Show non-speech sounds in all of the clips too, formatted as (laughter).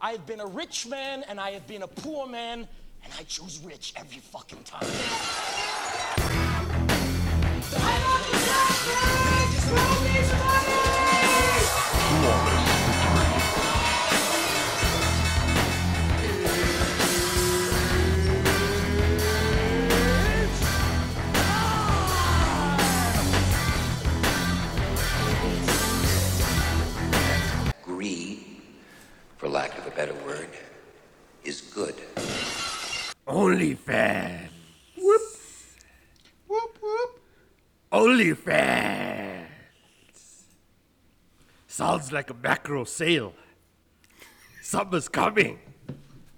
I have been a rich man and I have been a poor man, and I choose rich every fucking time. Greed, better word, is good. OnlyFans. Whoop. Whoop whoop. OnlyFans. Sounds like a macro sale. Summer's coming.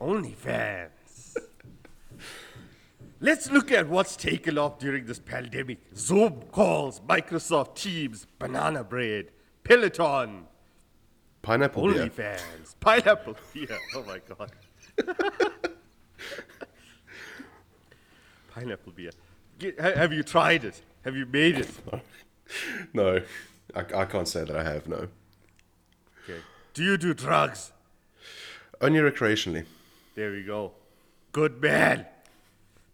OnlyFans. (laughs) Let's look at what's taken off during this pandemic. Zoom calls, Microsoft Teams, banana bread, Peloton, Pineapple beer. OnlyFans, (laughs) pineapple beer. Oh my god. pineapple beer. Get, ha- have you tried it? Have you made it? (laughs) No, I, I can't say that I have, no. Okay. Do you do drugs? Only recreationally. There we go. Good man.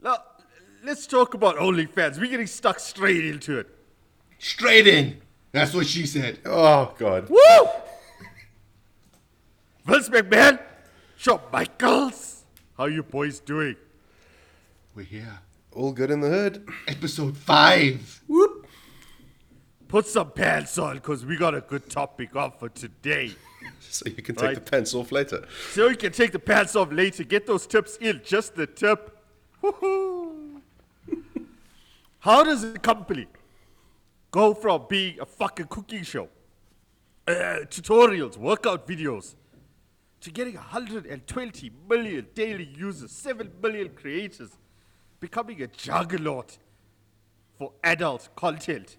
Now, let's talk about OnlyFans. We're getting stuck straight into it. Straight in. That's what she said. Oh, God. Woo! Vince McMahon, Shawn Michaels. How you boys doing? We're here. All good in the hood. Episode five. Whoop. Put some pants on, because we got a good topic on for today. (laughs) So you can take Right. the pants off later. So you can take the pants off later. Get those tips in, just the tip. How does a company go from being a fucking cooking show, uh, tutorials, workout videos, to getting 120 million daily users, 7 million creators, becoming a juggernaut for adult content?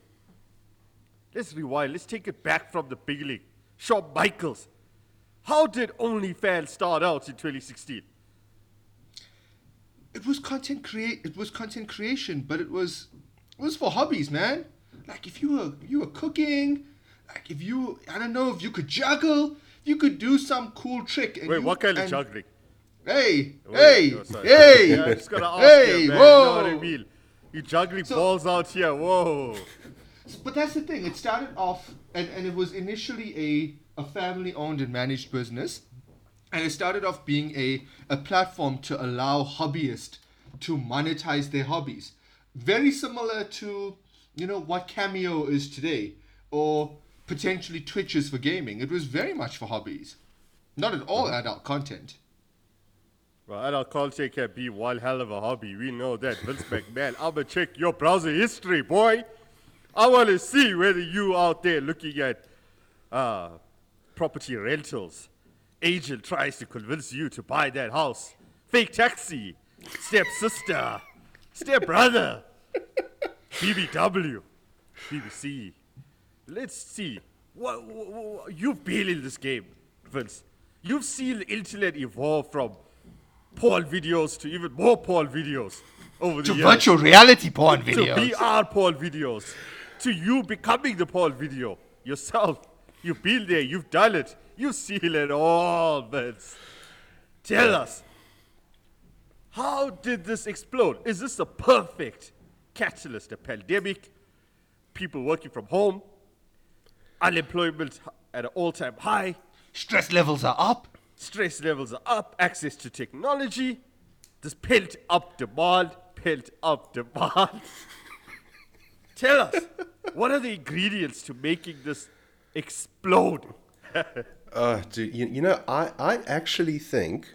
Let's rewind. Let's take it back from the beginning. Shawn Michaels. How did OnlyFans start out in 2016? It was content create. It was content creation, but it was it was for hobbies, man. Like if you were you were cooking, like if you I don't know if you could juggle, you could do some cool trick. And Wait, you- what kind of juggling? Hey, Wait, hey, hey, Yeah, I just gotta ask hey, you, man. whoa. You know what I mean? You juggling So- balls out here. Whoa. But that's the thing. It started off, and, and it was initially a, a family owned and managed business. And it started off being a, a platform to allow hobbyists to monetize their hobbies. Very similar to, you know, what Cameo is today, or potentially Twitch is for gaming. It was very much for hobbies, not at all adult content. Well, adult content can be one hell of a hobby. We know that. Vince McMahon, (laughs) I'ma check your browser history, boy. I want to see whether you out there looking at uh, property rentals. Agent tries to convince you to buy that house. Fake taxi. Step sister. Step brother. (laughs) BBW. BBC. Let's see. What, what, what, you've been in this game, Vince. You've seen the internet evolve from porn videos to even more porn videos over the To years. virtual reality porn to videos. VR porn videos, to you becoming the porn video yourself. You've been there, you've done it, you've seen it all, Vince. Tell us, how did this explode? Is this a perfect catalyst? A pandemic, people working from home, unemployment at an all time high, Stress levels are up. stress levels are up, access to technology, this pent up demand, pent up demand. (laughs) Tell us, what are the ingredients to making this explode? (laughs) Uh, dude, you, you know, I, I actually think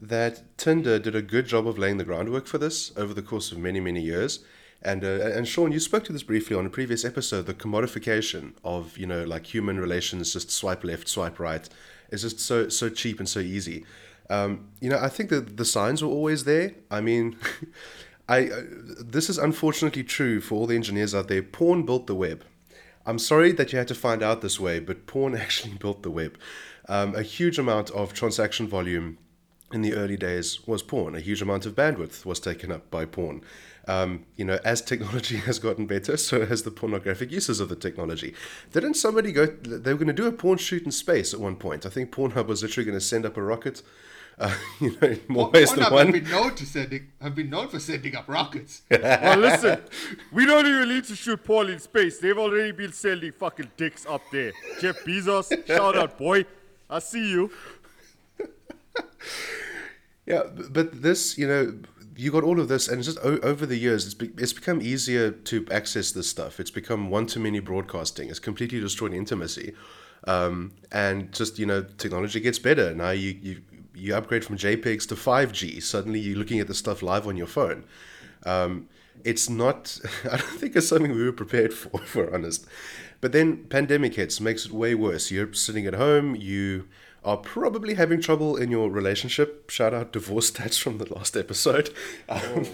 that Tinder did a good job of laying the groundwork for this over the course of many, many years. And uh, and Sean, you spoke to this briefly on a previous episode. The commodification of you know like human relations, just swipe left, swipe right, is just so so cheap and so easy. Um, you know, I think that the signs were always there. I mean, (laughs) I uh, this is unfortunately true for all the engineers out there. Porn built the web. I'm sorry that you had to find out this way, but porn (laughs) actually built the web. Um, a huge amount of transaction volume in the early days was porn. A huge amount of bandwidth was taken up by porn. Um, you know, as technology (laughs) has gotten better, so has the pornographic uses of the technology. Didn't somebody go? They were going to do a porn shoot in space at one point. I think Pornhub was literally going to send up a rocket. Uh, (laughs) you know, in more ways than Pornhub one. have been known to sending have been known for sending up rockets. (laughs) Well, listen, we don't even need to shoot Paul in space. They've already been sending fucking dicks up there. Jeff Bezos, shout out, boy. I see you. Yeah, but this, you know, you got all of this, and just o- over the years, it's, be- it's become easier to access this stuff. It's become one to many broadcasting. It's completely destroyed intimacy, um, and just you know, technology gets better. Now you you you upgrade from JPEGs to five G. Suddenly you're looking at the stuff live on your phone. Um, it's not. (laughs) I don't think it's something we were prepared for, (laughs) we're honest. But then pandemic hits, makes it way worse. You're sitting at home. You are probably having trouble in your relationship. Shout out divorce stats from the last episode. Um,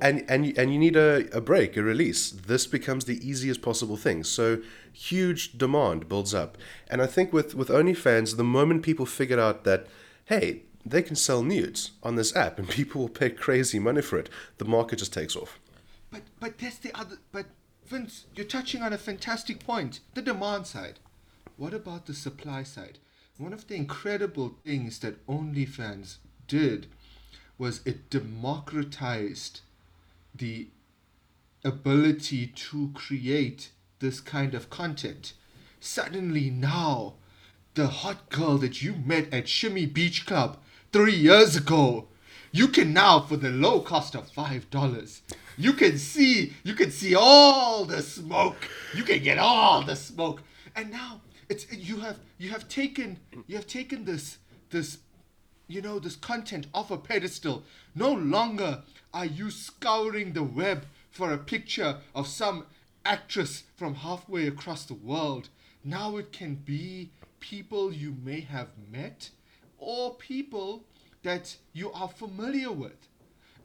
And and you, and you need a, a break, a release. This becomes the easiest possible thing. So huge demand builds up. And I think with with OnlyFans, the moment people figured out that hey, they can sell nudes on this app and (laughs) people will pay crazy money for it, the market just takes off. But but that's the other. But Vince, you're touching on a fantastic point. The demand side. What about the supply side? One of the incredible things that OnlyFans did was it democratized the ability to create this kind of content. Suddenly now, the hot girl that you met at Shimmy Beach Club three years ago, you can now for the low cost of five dollars. You can see you can see all the smoke. You can get all the smoke. And now it's you have you have taken you have taken this this you know, this content off a pedestal. No longer are you scouring the web for a picture of some actress from halfway across the world. Now it can be people you may have met or people that you are familiar with.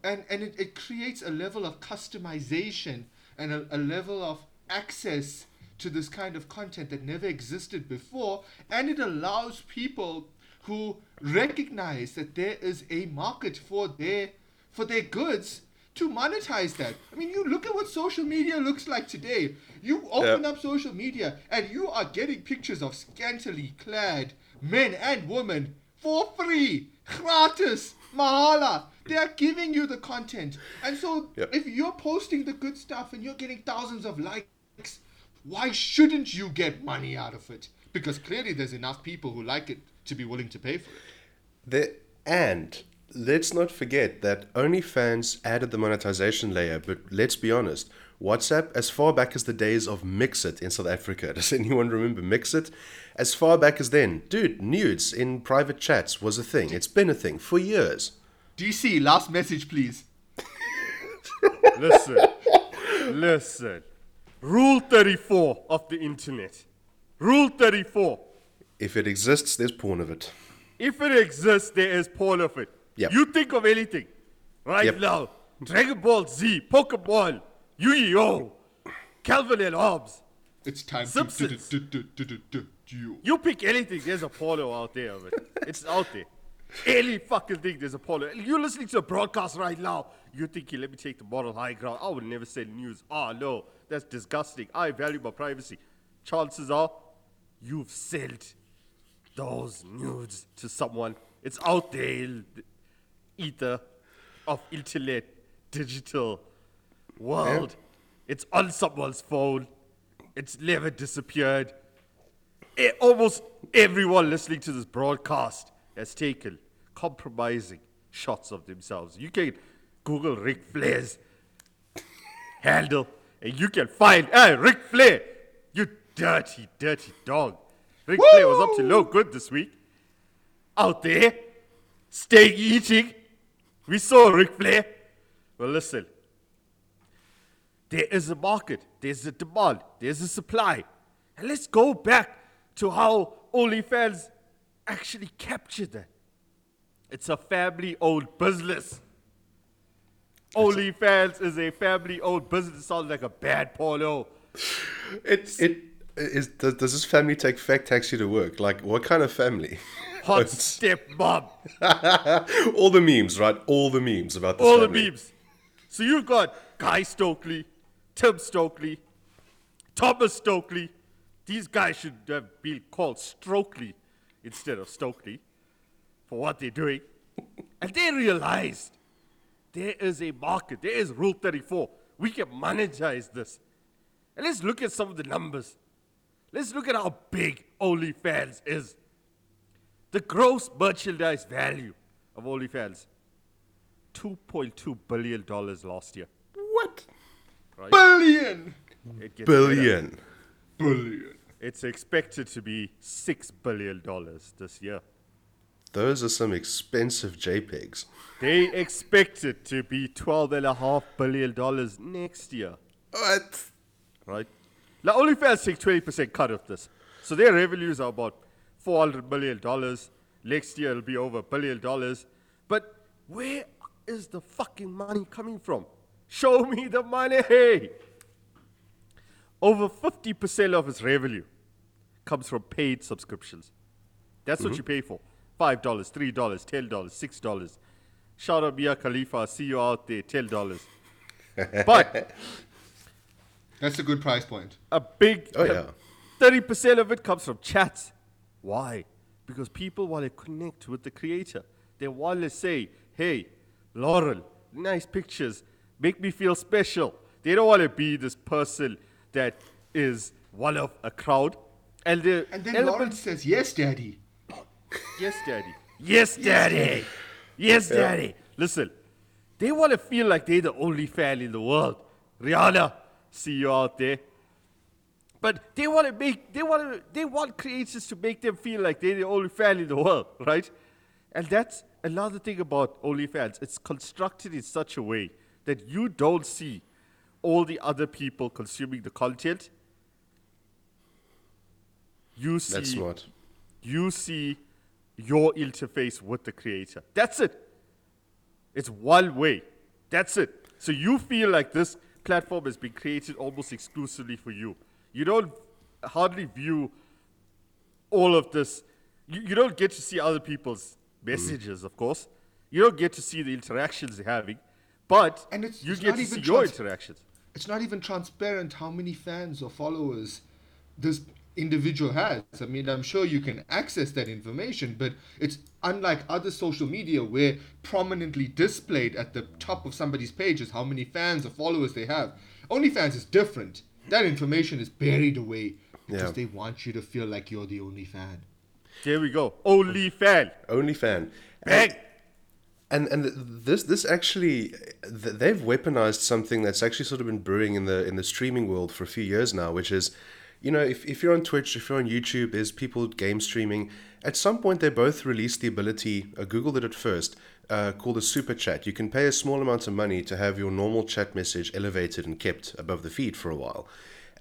And, and it, it creates a level of customization and a, a level of access to this kind of content that never existed before. And it allows people who recognize that there is a market for their for their goods to monetize that. I mean, you look at what social media looks like today. You open Yeah. up social media and you are getting pictures of scantily clad men and women for free, gratis, mahala. They are giving you the content. And so Yep. if you're posting the good stuff and you're getting thousands of likes, why shouldn't you get money out of it? Because clearly there's enough people who like it to be willing to pay for it. The, and let's not forget that OnlyFans added the monetization layer, but let's be honest, WhatsApp, as far back as the days of MXit in South Africa, (laughs) does anyone remember MXit? As far back as then, dude, nudes in private chats was a thing. It's been a thing for years. DC, last message, please. (laughs) Listen, listen. Rule 34 of the internet. Rule 34. If it exists, there's porn of it. If it exists, there is porn of it. Yep. You think of anything right Yep. now. Dragon Ball Z, Pokemon, Yu-Gi-Oh, Calvin and Hobbes. It's time Simpsons. to do do do do do. You pick anything, there's a porno out there of it. It's out there. Any fucking thing, there's a porno. You're listening to a broadcast right now. You're thinking, let me take the moral high ground. I would never say news. Ah, no, that's disgusting. I value my privacy. Chances are, you've sent those nudes to someone. It's out there in the ether of internet, digital world. It's on someone's phone. It's never disappeared. E- almost everyone listening to this broadcast has taken compromising shots of themselves. You can Google Ric Flair's handle and you can find, hey, Ric Flair, you dirty, dirty dog. Ric Flair was up to no good this week. Out there, steak eating. We saw Ric Flair. Well, listen, there is a market, there's a demand, there's a supply. And let's go back to how OnlyFans actually captured that. It's a family owned business. OnlyFans is a family owned business. It sounds like a bad porno. It it is. Does, does this family take fake taxi to work? Like what kind of family? Hot (laughs) step mom. (laughs) All the memes, right? All the memes about this All the memes. So you've got Guy Stokely, Tim Stokely, Thomas Stokely. These guys should have been called Strokely instead of Stokely for what they're doing. and they realized there is a market, there is Rule 34. We can monetize this. And let's look at some of the numbers. Let's look at how big OnlyFans is. The gross merchandise value of OnlyFans, $2.2 billion last year. What? Billion! It gets better. Billion. Billion. It's expected to be $6 billion this year. Those are some expensive JPEGs. They expect it to be $12.5 billion next year. What? right? Now, OnlyFans take 20% cut of this. So their revenues are about $400 million. Next year, it'll be over a billion dollars. But where is the fucking money coming from? Show (laughs) me the money. Hey. Over 50% of its revenue comes from paid subscriptions. That's what mm-hmm. you pay for. $5, $3, $10, $6. Shout out Mia Khalifa. See you out there. $10. (laughs) but That's a good price point. a big Oh, yeah. 30% of it comes from chats. Why? Because people want to connect with the creator. They want to say, hey, Laurel, nice pictures, make me feel special. They don't want to be this person that is one of a crowd. And the And then element- Lawrence says, Yes, Daddy. Yes, daddy. Yes, daddy. Yes, daddy. Listen, they want to feel like they're the only fan in the world. Rihanna, see you out there. But they want to make they want to they want creators to make them feel like they're the only fan in the world, right? And that's another thing about OnlyFans. It's constructed in such a way that you don't see all the other people consuming the content. You see That's smart. you see your interface with the creator. That's it. It's one way. That's it. So you feel like this platform has been created almost exclusively for you. You don't hardly view all of this. You, you don't get to see other people's messages, of course. You don't get to see the interactions they're having, but And it's- you it's get to see your interactions. It's not even transparent how many fans or followers this individual has. I mean, I'm sure you can access that information, but it's unlike other social media where prominently displayed at the top of somebody's page is how many fans or followers they have. OnlyFans is different. That information is buried away because Yeah. they want you to feel like you're the only fan. There we go. Only fan. Only fan. Bang. And and this this actually they've weaponized something that's actually sort of been brewing in the in the streaming world for a few years now, which is, you know, if, if you're on Twitch, if you're on YouTube, there's people game streaming. At some point, they both released the ability. Uh, Google did it first, uh, called a super chat. You can pay a small amount of money to have your normal chat message elevated and kept above the feed for a while.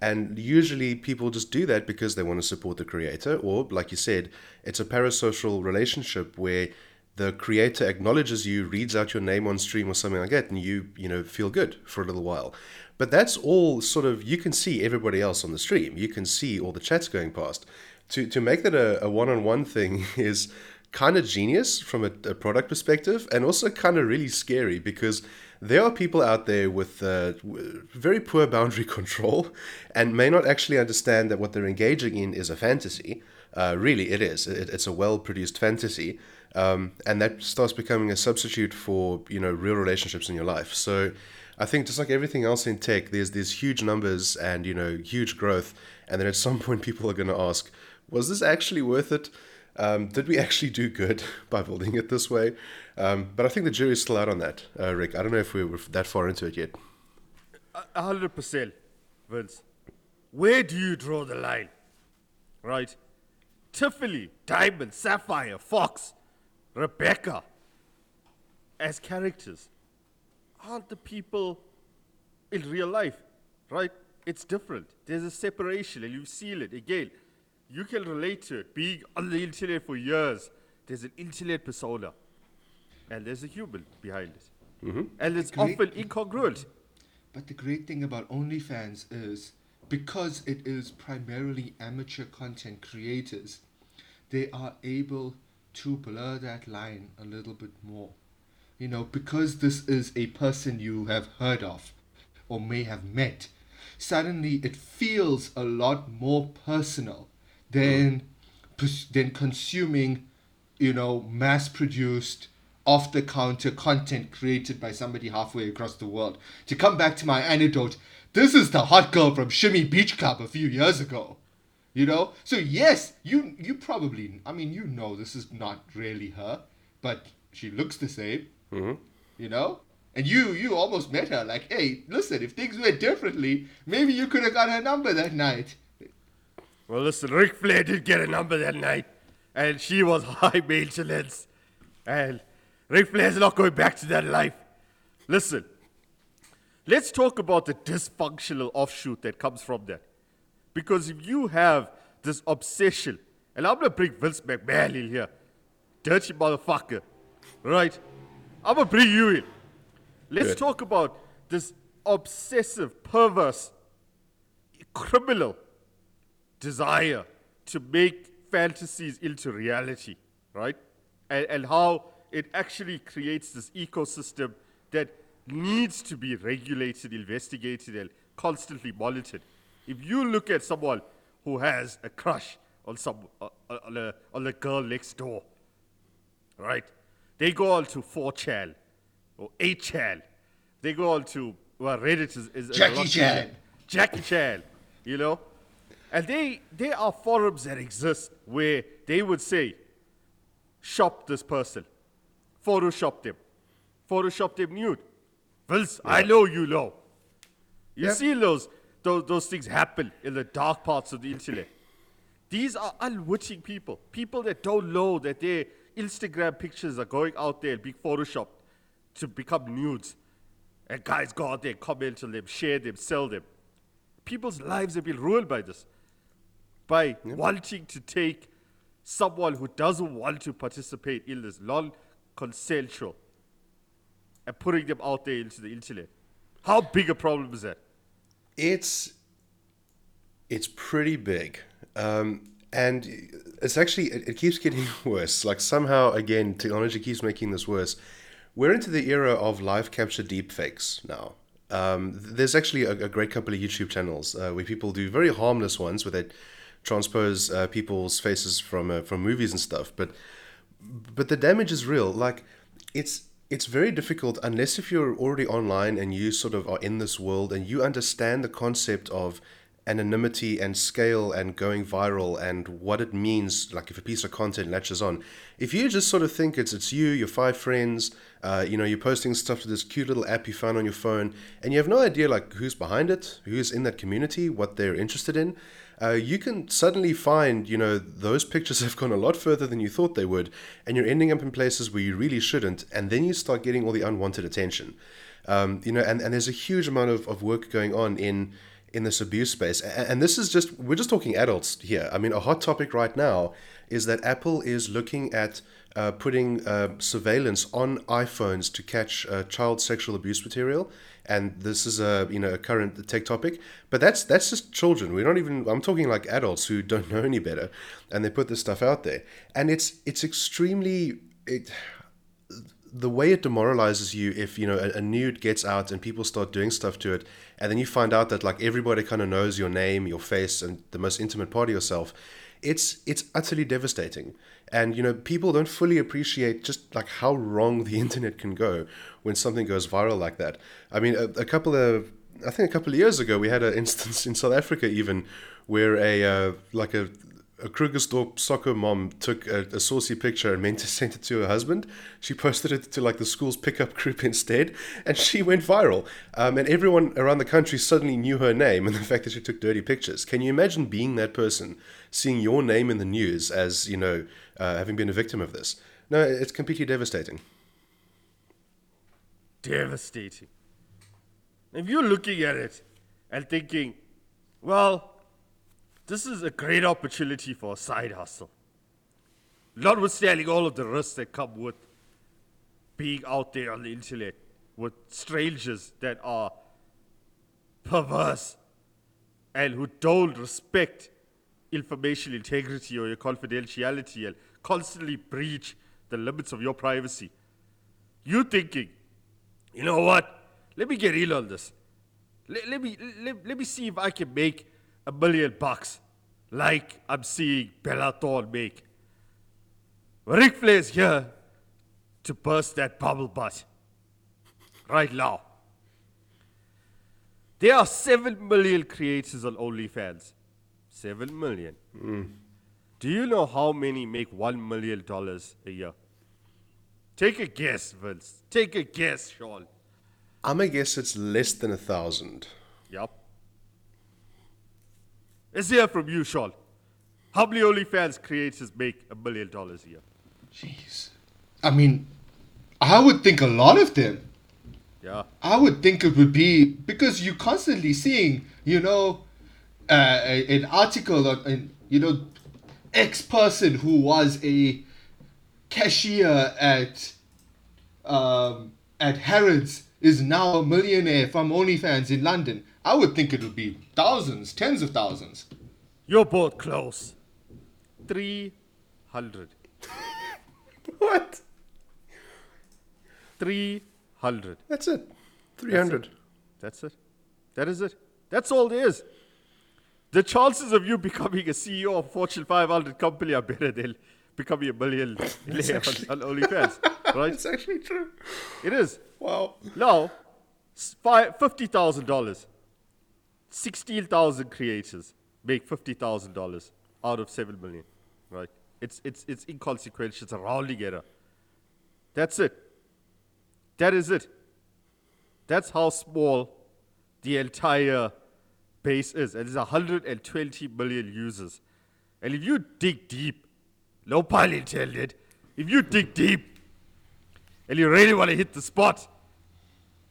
And usually people just do that because they want to support the creator, or like you said, it's a parasocial relationship where the creator acknowledges you, reads out your name on stream or something like that, and you, you know, feel good for a little while. But that's all sort of you can see everybody else on the stream. You can see all the chats going past. To to make that a, a one-on-one thing (laughs) is kind of genius from a, a product perspective and also kind of really scary because there are people out there with uh, very poor boundary (laughs) control and may not actually understand that what they're engaging in is a fantasy. Uh, really, it is. It, it's a well-produced fantasy, um, and that starts becoming a substitute for you know real relationships in your life. So, I think just like everything else in tech, there's these huge numbers and you know huge growth, and then at some (laughs) point people are going to ask, was this actually worth it? Um, did we actually do good (laughs) by building it this way? Um, but I think the jury's still out on that, uh, Rick. I don't know if we were that far into it yet. Hundred percent, Vince. Where do you draw the line? Right? Tiffany, Diamond, Sapphire, Fox, Rebecca, as characters, aren't the people in real life, right? It's different. There's a separation, and you feel it again. You can relate to it. Being on the internet for years, there's an internet persona, and there's a human behind it, mm-hmm. and it's Great. often incongruent. But the great thing about OnlyFans is because it is primarily amateur content creators, they are able to blur that line a little bit more. you know, because this is a person you have heard of or may have met, suddenly it feels a lot more personal than than consuming, you know, mass-produced, off-the-counter content created by somebody halfway across the world. To come back to my anecdote, this is the hot girl from Shimmy Beach Club a few years ago. You know? So yes, you you probably I mean you know this is not really her, but she looks the same. Mm-hmm. You know? And you you almost met her like, hey, listen, if things went differently, maybe you could have got her number that night. Well, listen, rick Flair did get a number that night, and she was (laughs) high maintenance. And Ric Flair's not going back to that life. Listen, let's talk about the dysfunctional offshoot that comes from that. Because if you have this obsession, and I'm gonna bring Vince McMahon in here, dirty motherfucker, right? I'm gonna bring you in. Let's Good. talk about this obsessive, perverse, criminal desire to make fantasies into reality, right? And, and how it actually creates this ecosystem that needs to be regulated, investigated, and constantly monitored. If you look at someone who has a crush on some uh, uh, on, a, on a girl next door, right? They go on to 4chan or 8chan. They go on to well, Reddit is, is Jackie Chan. Jackie Chan, you know? And they there are forums that exist where they would say, shop this person, Photoshop them, Photoshop them nude. Vince, I know you know. You Yep. see those, those those things happen in the dark parts of the internet. These are unwitting people, people that don't know that their Instagram pictures are going out there and being photoshopped to become nudes. And guys go out there, comment on them, share them, sell them. People's lives have been ruined by this. By wanting to take someone who doesn't want to participate in this non consensual and putting them out there into the internet. How big a problem is that? It's it's pretty big, um, and it's actually it, it keeps getting (laughs) worse. Like somehow again, technology keeps making this worse. We're into the era of live capture deepfakes now. Um, there's actually a, a great couple of YouTube channels uh, where people do very harmless ones where they transpose uh, people's faces from uh, from movies and stuff, but but the damage is real. Like it's it's very difficult unless if you're already online and you sort of are in this world and you understand the concept of anonymity and scale and going viral and what it means like if a piece of content latches on. If you just sort of think it's it's you your five friends uh, you know you're posting stuff to this cute little app you found on your phone and you have no idea like who's behind it who's in that community what they're interested in uh, you can suddenly find, you know, those pictures (laughs) have gone a lot further than you thought they would, and you're ending up in places where you really shouldn't, and then you start getting all the unwanted attention. Um, you know, and, and there's a huge amount of, of work going on in in this abuse space, and, this is just we're just talking adults here. I mean, a hot topic right now is that Apple is looking at uh, putting uh, surveillance on iPhones to catch uh, child sexual abuse material, and this is a you know a current tech topic. But that's that's just children. We're not even. I'm talking like adults who don't know any better, and they put this stuff out there, and it's it's extremely it. The way it demoralizes you if you know a, a nude gets out and people start doing stuff to it, and then you find out that like everybody kind of knows your name, your face, and the most intimate part of yourself it's it's utterly devastating and you know people don't fully appreciate just like how wrong the (laughs) internet can go when something goes viral like that i mean a, a couple of i think a couple of years ago we had an (laughs) instance in south africa even where a uh, like a a Krugersdorp soccer mom took a, a saucy picture and meant to (laughs) send it to her husband. She posted it to like the school's pickup group instead, and she went viral. Um, and everyone around the country suddenly knew her name and the fact that she took dirty pictures. Can you imagine being that person, seeing your name in the news as you know, uh, having been a victim of this? No, it's completely devastating. devastating. If you're looking at it and thinking, well, this is a great opportunity for a side hustle, notwithstanding all of the risks that come with being out there on the internet with strangers that are perverse and who don't respect information integrity or your confidentiality and constantly breach the limits of your privacy You thinking, you know what? Let me get in on this. Let, let me let, let me see if I can make a million bucks like I'm seeing Bella Thorne make. Ric Flair's here to burst that bubble butt. Right now. There are 7 million creators on OnlyFans. 7 million. Hmm. Do you know how many make $1 million a year? Take a guess, Vince. Take a guess, Sean. I'm gonna guess it's less than a thousand. Yup. Let's hear from you, Sean. How many OnlyFans creators make a million dollars a year? Jeez. I mean, I would think a lot of them. Yeah. I would think it would be because you're constantly seeing, you know, uh, an article on, on, you know, X person who was a cashier at, um, at Harrods is now a millionaire from OnlyFans in London. I would think it would be thousands, tens of thousands. You're both close. 300. (laughs) What? 300. That's it. Three hundred. That's it. That is it. That's all there is. The chances of you becoming a CEO of a Fortune 500 company are better than becoming a million (laughs) (laughs) on, on OnlyFans, right? It's actually true. It is. Wow. Now, s- $50,000. 16,000 creators make $50,000 out of 7 million, right? It's, it's, it's inconsequential. It's a rounding error. That's it. That is it. That's how small the entire base is. And there's 120 million users. And if you dig deep, no pun intended, if you dig deep and you really want to hit the spot,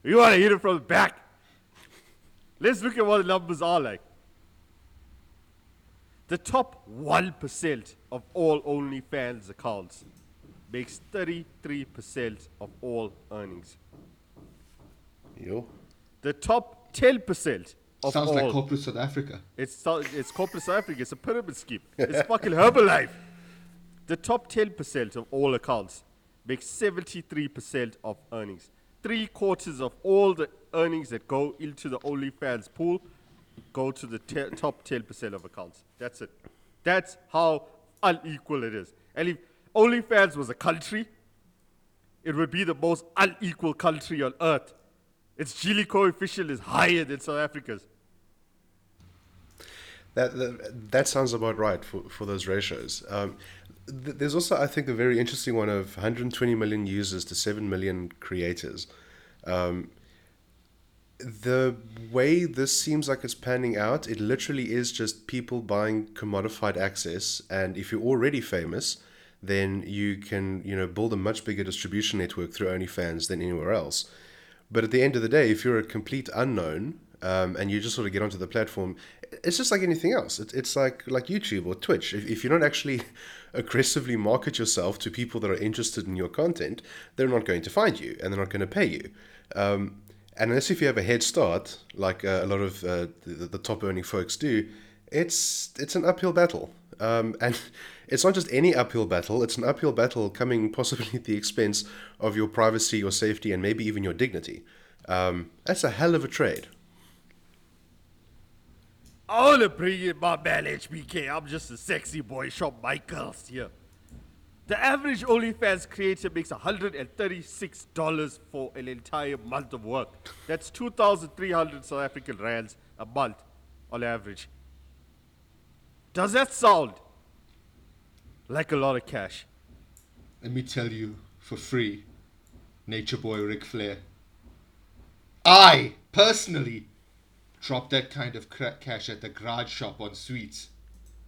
you want to hit it from the back, let's look at what the numbers are like. The top 1% of all OnlyFans accounts makes 33% of all earnings. Yo. The top 10% of Sounds all. like corporate South Africa. It's it's corporate South Africa. It's a pyramid scheme. It's fucking Herbalife. The top 10% of all accounts make 73% of earnings. Three quarters of all the earnings that go into the OnlyFans pool go to the te- top 10% of accounts. That's it. That's how unequal it is. And if OnlyFans was a country, it would be the most unequal country on earth. Its Gini coefficient is higher than South Africa's. That, that that sounds about right for, for those ratios. Um, th- there's also, I think, a very interesting one of 120 million users to 7 million creators. Um, the way this seems like it's panning out, it literally is just people buying commodified access, and if you're already famous, then you can you know build a much bigger distribution network through OnlyFans than anywhere else. But at the end of the day, if you're a complete unknown um, and you just sort of get onto the platform, it's just like anything else. It, it's like like YouTube or Twitch. If, if you don't actually (laughs) aggressively market yourself to people that are interested in your content, they're not going to find you and they're not going to pay you. Um, and unless if you have a head start, like uh, a lot of uh, the, the top earning folks do, it's it's an uphill battle. Um, and (laughs) it's not just any uphill battle, it's an uphill battle coming (laughs) possibly at the expense of your privacy, your safety, and maybe even your dignity. Um, that's a hell of a trade. I wanna bring in my man HBK. I'm just a sexy boy shop my girls here. The average OnlyFans creator makes $136 for an entire month of work. That's 2,300 South African rands a month on average. Does that sound like a lot of cash? Let me tell you for free, Nature Boy Ric Flair. I personally drop that kind of cash at the garage shop on sweets.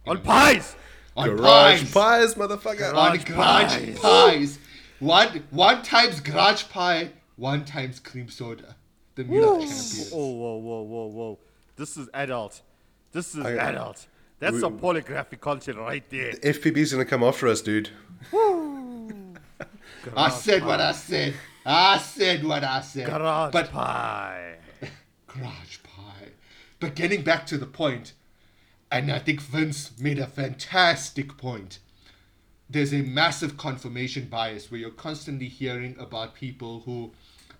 On pies! On Garage pies. pies, motherfucker. on Garage garage pies. pies. One one times garage pie, one times cream soda. The meal of champions. Oh, whoa, whoa, whoa, whoa. This is adult. This is I- adult. That's we- some pornographic content right there. FPB's gonna come after us, dude. I said what I said. I said what I said. Garage but pie. (laughs) garage pie. But getting back to the point, and I think Vince made a fantastic point. there's a massive confirmation bias where you're constantly hearing about people who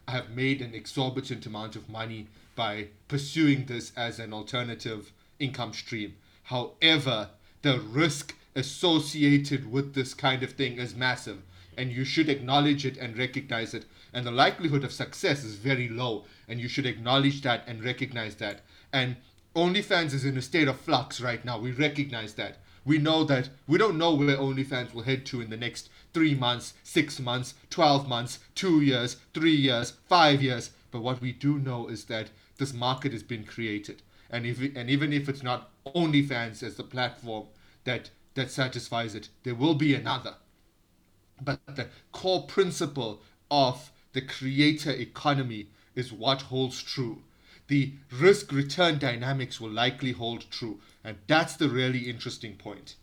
have made an exorbitant amount of money by pursuing this as an alternative income stream. However, the risk associated with this kind of thing is massive, and you should acknowledge it and recognize it. And the likelihood of success is very low, and you should acknowledge that and recognize that. And OnlyFans is in a state of flux right now. We recognize that. We know that we don't know where OnlyFans will head to in the next three months, six months, 12 months, two years, three years, five years. But what we do know is that this market has been created. And, if and even if it's not OnlyFans as the platform that, that satisfies it, there will be another. But the core principle of the creator economy is what holds true. The risk return dynamics will likely hold true. And that's the really interesting point.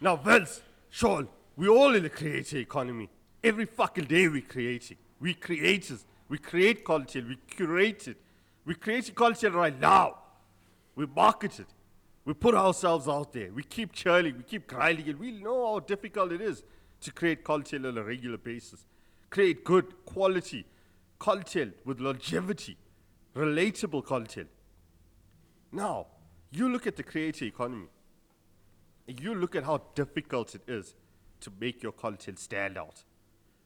Now, Vince, Sean, we're all in the creator economy. Every fucking day we creating. We creators. We create content. We curate it. We create content right now. We market it. We put ourselves out there. We keep churning. We keep grinding it. We know how difficult it is to create content on a regular basis. Create good quality content with longevity, relatable content. Now, you look at the creator economy. and You look at how difficult it is to make your content stand out.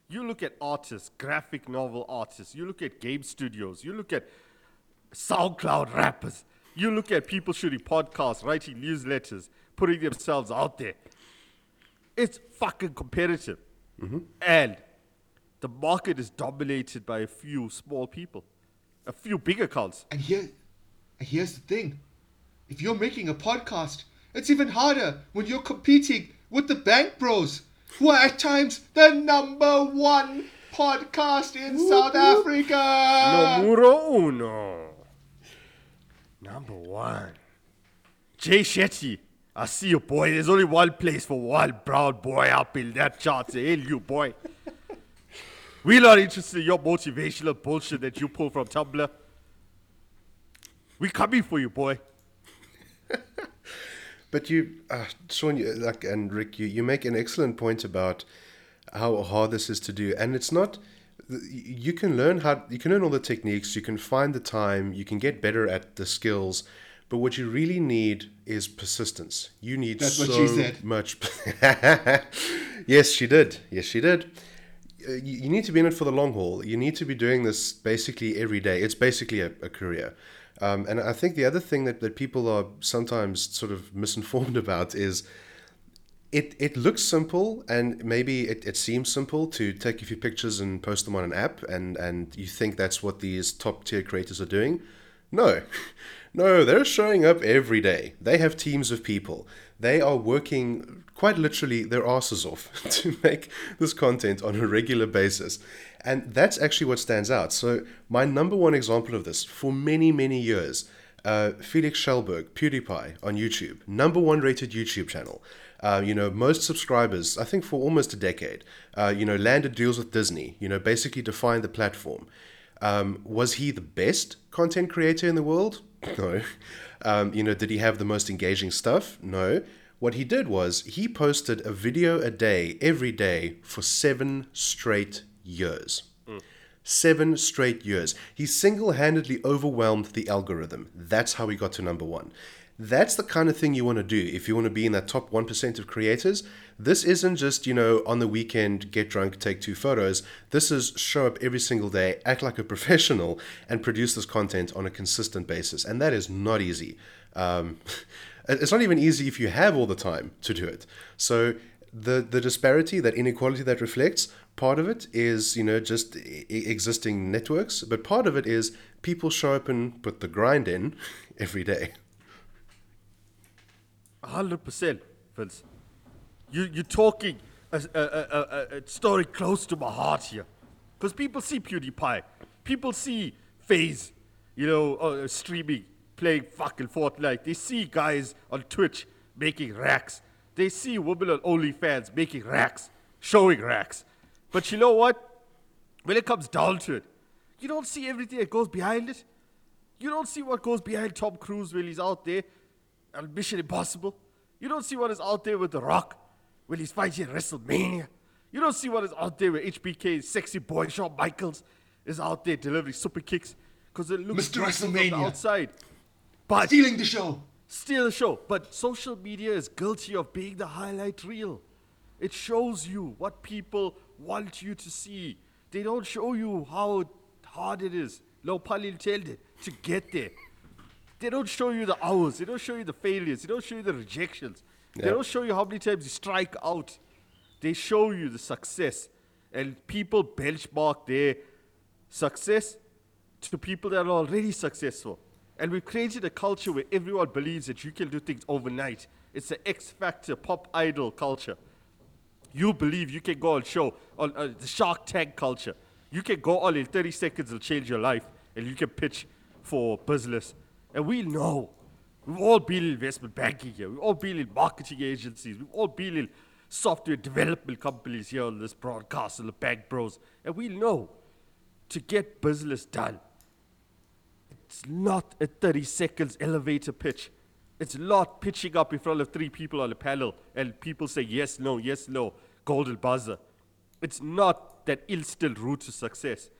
You look at artists, graphic novel artists, you look at game studios, you look at SoundCloud rappers, you look at people shooting podcasts, writing newsletters, putting themselves out there. It's fucking competitive. Mm-hmm. And the market is dominated by a few small people, a few big accounts. And here, and here's the thing: if you're making a podcast, it's even harder when you're competing with the Bank Bros, who are at times the number one podcast in South Africa. Numero uno. Number one. Jay Shetty. I see you, boy. There's only one place for one brown boy up in that chart. Say, hey, you, boy. We're not interested in your motivational bullshit that you pull from Tumblr. We coming for you, boy. (laughs) But you, uh, Sean, you, like, and Rick, you, you make an excellent point about how hard this is to do, and it's not. You can learn how you can learn all the techniques. You can find the time. You can get better at the skills. But what you really need is persistence. You need That's so what she said. much. (laughs) yes, she did. Yes, she did. Uh, You, you need to be in it for the long haul. You need to be doing this basically every day. It's basically a, a career. Um, and I think the other thing that, that people are sometimes sort of misinformed (laughs) about is it, it looks simple and maybe it, it seems simple to take a few pictures and post them on an app and, and you think that's what these top tier creators are doing. No, (laughs) no, they're showing up every day. They have teams of people. They are working quite literally their asses off (laughs) to make this content on a regular basis. And that's actually what stands out. So, my number one example of this for many, many years, uh, Felix Kjellberg, PewDiePie on YouTube, number one rated YouTube channel. Uh, you know, most subscribers, I think for almost a decade. Uh, you know, landed deals with Disney, you know, basically defined the platform. Um, was he the best content creator in the world? (coughs) No. Um, you know, did he have the most engaging stuff? No. What he did was he posted a video a day, every day, for seven straight years. Seven straight years. He single handedly overwhelmed the algorithm. That's how he got to number one. That's the kind of thing you want to do if you want to be in that top 1% of creators. This isn't just, you know, on the weekend, get drunk, take two photos. This is show up every single day, act like a professional, and produce this content on a consistent basis. And that is not easy. Um, (laughs) it's not even easy if you have all the time to do it. So the the disparity, that inequality that reflects, part of it is you know just e- existing networks, but part of it is people show up and put the grind in (laughs) every day. Hundred percent, Vince. You you're talking a, a, a, a, story close to my heart here, because people see PewDiePie, people see FaZe, you know, uh, streaming, playing fucking Fortnite. They see guys on Twitch making racks. They see women on OnlyFans making racks, showing racks. But you know what? When it comes down to it, you don't see everything that goes behind it. You don't see what goes behind Tom Cruise when he's out there Mission Impossible. You don't see what is out there with The Rock. when he's fighting at WrestleMania. You don't see what is out there with HBK, sexy boy Shawn Michaels is out there delivering super kicks because it looks Mr. from the WrestleMania. outside. But Stealing the show. steal the show. But social media is guilty of being the highlight reel. It shows you what people want you to see. They don't show you how hard it is, low pun intended, to get there. They don't show you the hours. They don't show you the failures. They don't show you the rejections. They don't show you how many times you strike out. They show you the success. And people benchmark their success to people that are already successful. And we've created a culture where everyone believes that you can do things overnight. It's the X Factor pop idol culture. You believe you can go on show on uh, the Shark Tank culture. You can go on in 30 seconds, it'll change your life, and you can pitch for business. And we know. We've all been in investment banking here. We've all been in marketing agencies. We've all been in software development companies here on this broadcast and the Bank Bros. And we know to get business done, it's not a 30 seconds elevator pitch. It's not pitching up in front of three people on a panel and people say yes, no, yes, no, golden buzzer. It's not that instant route to success.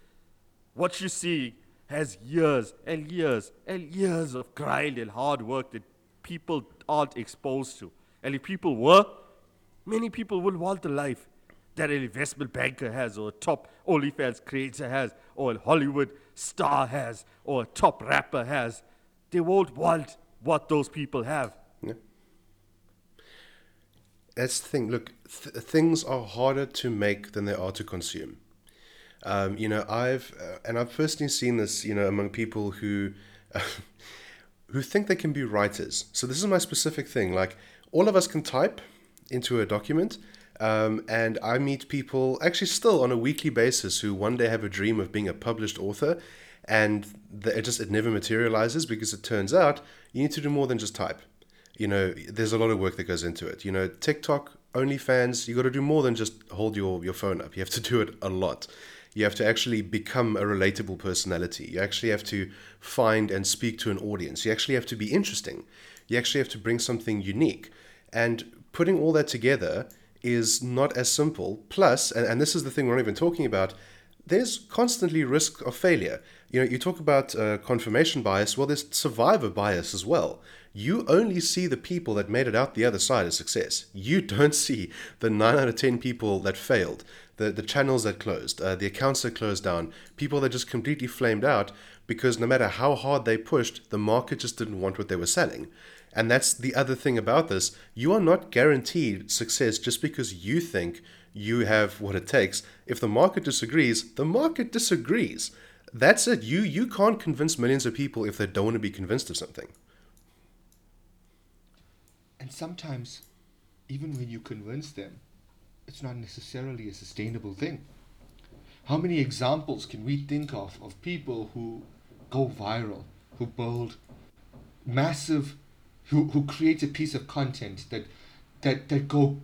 What you see has years and years and years of grind and hard work that people aren't exposed to. And if people were, many people would want the life that an investment banker has, or a top OnlyFans creator has, or a Hollywood star has, or a top rapper has. They won't want what those people have. That's the thing. Look, th- things are harder to make than they are to consume. Um, you know, I've uh, and I've personally seen this. You know, among people who (laughs) who think they can be writers. So this is my specific thing. Like all of us can type into a document, um, and I meet people actually still on a weekly basis who one day have a dream of being a published author, and the, it just it never materializes because it turns out you need to do more than just type you know there's a lot of work that goes into it you know tiktok onlyfans you got to do more than just hold your, your phone up you have to do it a lot you have to actually become a relatable personality you actually have to find and speak to an audience you actually have to be interesting you actually have to bring something unique and putting all that together is not as simple plus and, and this is the thing we're not even talking about there's constantly risk of failure. You know, you talk about uh, confirmation bias. Well, there's survivor bias as well. You only see the people that made it out the other side as success. You (laughs) don't see the nine out of ten people that failed, the the channels that closed, uh, the accounts that closed down, people that just completely flamed out because no matter how hard they pushed, the market just didn't want what they were selling. And that's the other thing about this. You are not guaranteed success just because you think you have what it takes. If the market disagrees, the market disagrees. That's it. You you can't convince millions of people if they don't want to be convinced of something. And sometimes, even when you convince them, it's not necessarily a sustainable thing. How many examples can we think of of people who go viral, who build massive, who, who create a piece of content that, that, that go,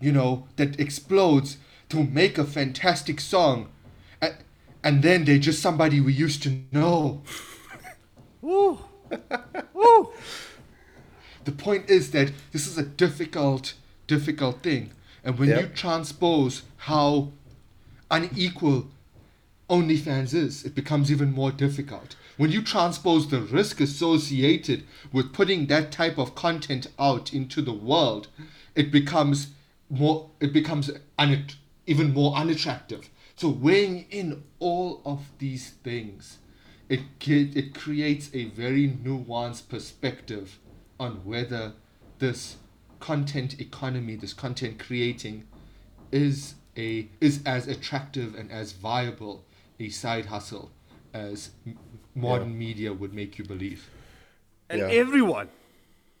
you know, that explodes to make a fantastic song, and, and then they're just somebody we used to know. Woo! (laughs) Woo! The point is that this is a difficult, difficult thing. And when Yeah. you transpose how unequal OnlyFans is, it becomes even more difficult. When you transpose the risk associated with putting that type of content out into the world, it becomes more it becomes un- even more unattractive. So weighing in all of these things, it it creates a very nuanced perspective on whether this content economy, this content creating, is a is as attractive and as viable a side hustle as m- modern media would make you believe. And Yeah. everyone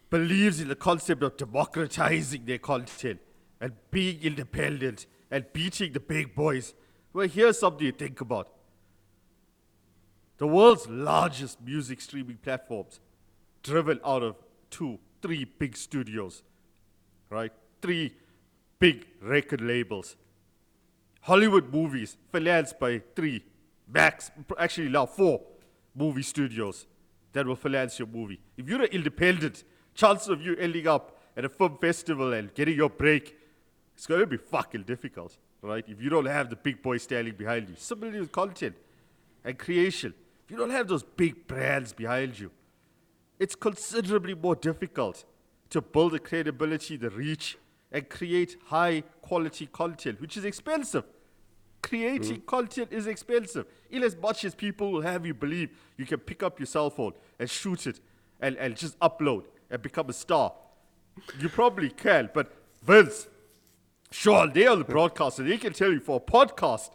believes in the concept of democratizing their content and being independent and beating the big boys. Well, here's something to think about. The world's largest music streaming platforms, driven out of two, three big studios, right? Three big record labels. Hollywood movies financed by three, max, actually now four movie studios that will finance your movie. If you're an independent, chances of you ending up at a film festival and getting your break It's going to be fucking difficult, right? If you don't have the big boy standing behind you. Similarly with content and creation. If you don't have those big brands behind you, it's considerably more difficult to build the credibility, the reach, and create high quality content, which is expensive. Creating mm-hmm. content is expensive. In as much as people will have you believe you can pick up your cell phone and shoot it and, and just upload and become a star, you probably can. But Vince, Sean, they are the (laughs) broadcaster. They can tell you for a podcast,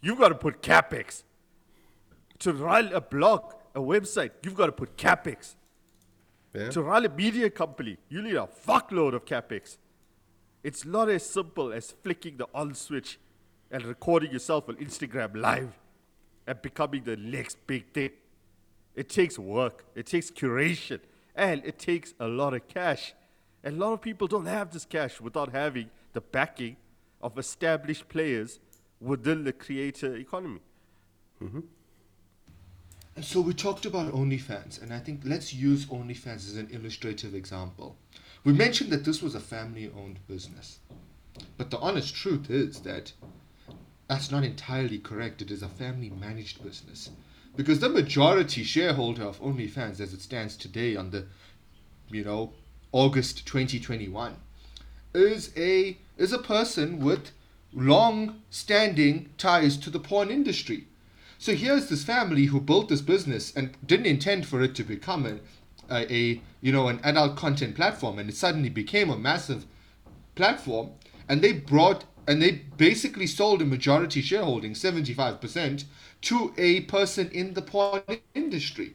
you've got to put capex. To run a blog, a website, you've got to put capex. Yeah. To run a media company, you need a fuckload of capex. It's not as simple as flicking the on switch and recording yourself on Instagram live and becoming the next big thing. It takes work, it takes curation, and it takes a lot of cash. And a lot of people don't have this cash without having the backing of established players within the creator economy. And so we talked about OnlyFans, and I think let's use OnlyFans as an illustrative example. We mentioned that this was a family owned business. But the honest truth is that that's not entirely correct. It is a family managed business. Because the majority shareholder of OnlyFans, as it stands today on the, you know, August 2021, is a is a person with long standing ties to the porn industry. So here's this family who built this business and didn't intend for it to become a, a, a you know an adult content platform, and it suddenly became a massive platform. And they brought and they basically sold a majority shareholding, seventy five percent, to a person in the porn industry.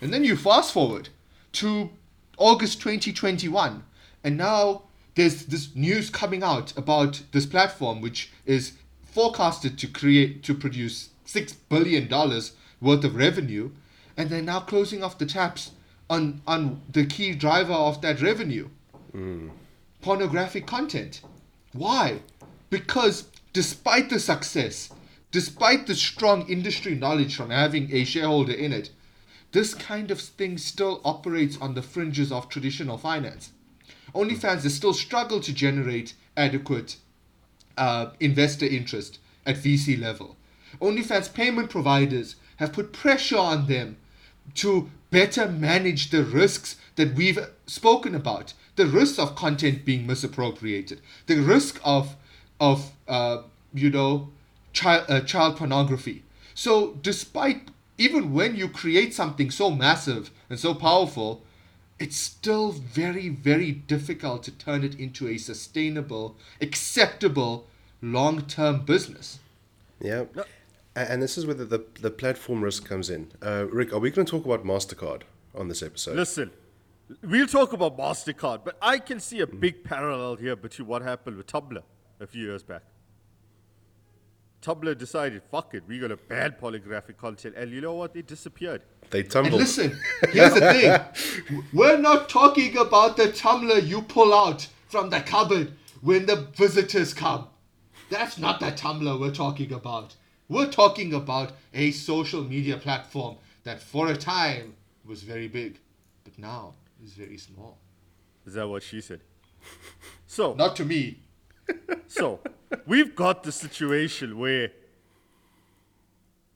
And then you fast forward to August 2021, and now there's this news coming out about this platform, which is forecasted to create to produce six billion dollars worth of revenue, and they're now closing off the taps on on the key driver of that revenue, pornographic content. Why? Because despite the success, despite the strong industry knowledge from having a shareholder in it, this kind of thing still operates on the fringes of traditional finance. OnlyFans has still struggled to generate adequate uh, investor interest at VC level. OnlyFans payment providers have put pressure on them to better manage the risks that we've spoken about. The risk of content being misappropriated, the risk of of uh, you know child uh, child pornography. So despite even when you create something so massive and so powerful, it's still very very difficult to turn it into a sustainable, acceptable long-term business. Yeah. A- And this is where the, the, the platform risk comes in. Uh, Rick, are we going to talk about MasterCard on this episode? Listen, we'll talk about MasterCard, but I can see a big parallel here between what happened with Tumblr a few years back. Tumblr decided, fuck it, we're going to ban pornographic content, and you know what? They disappeared. They And tumbled. listen, here's the thing. We're not talking about the Tumblr you pull out from the cupboard when the visitors come. That's not the Tumblr we're talking about. We're talking about a social media platform that for a time was very big, but now is very small. Is that what she said? (laughs) So, Not to me. (laughs) so we've got the situation where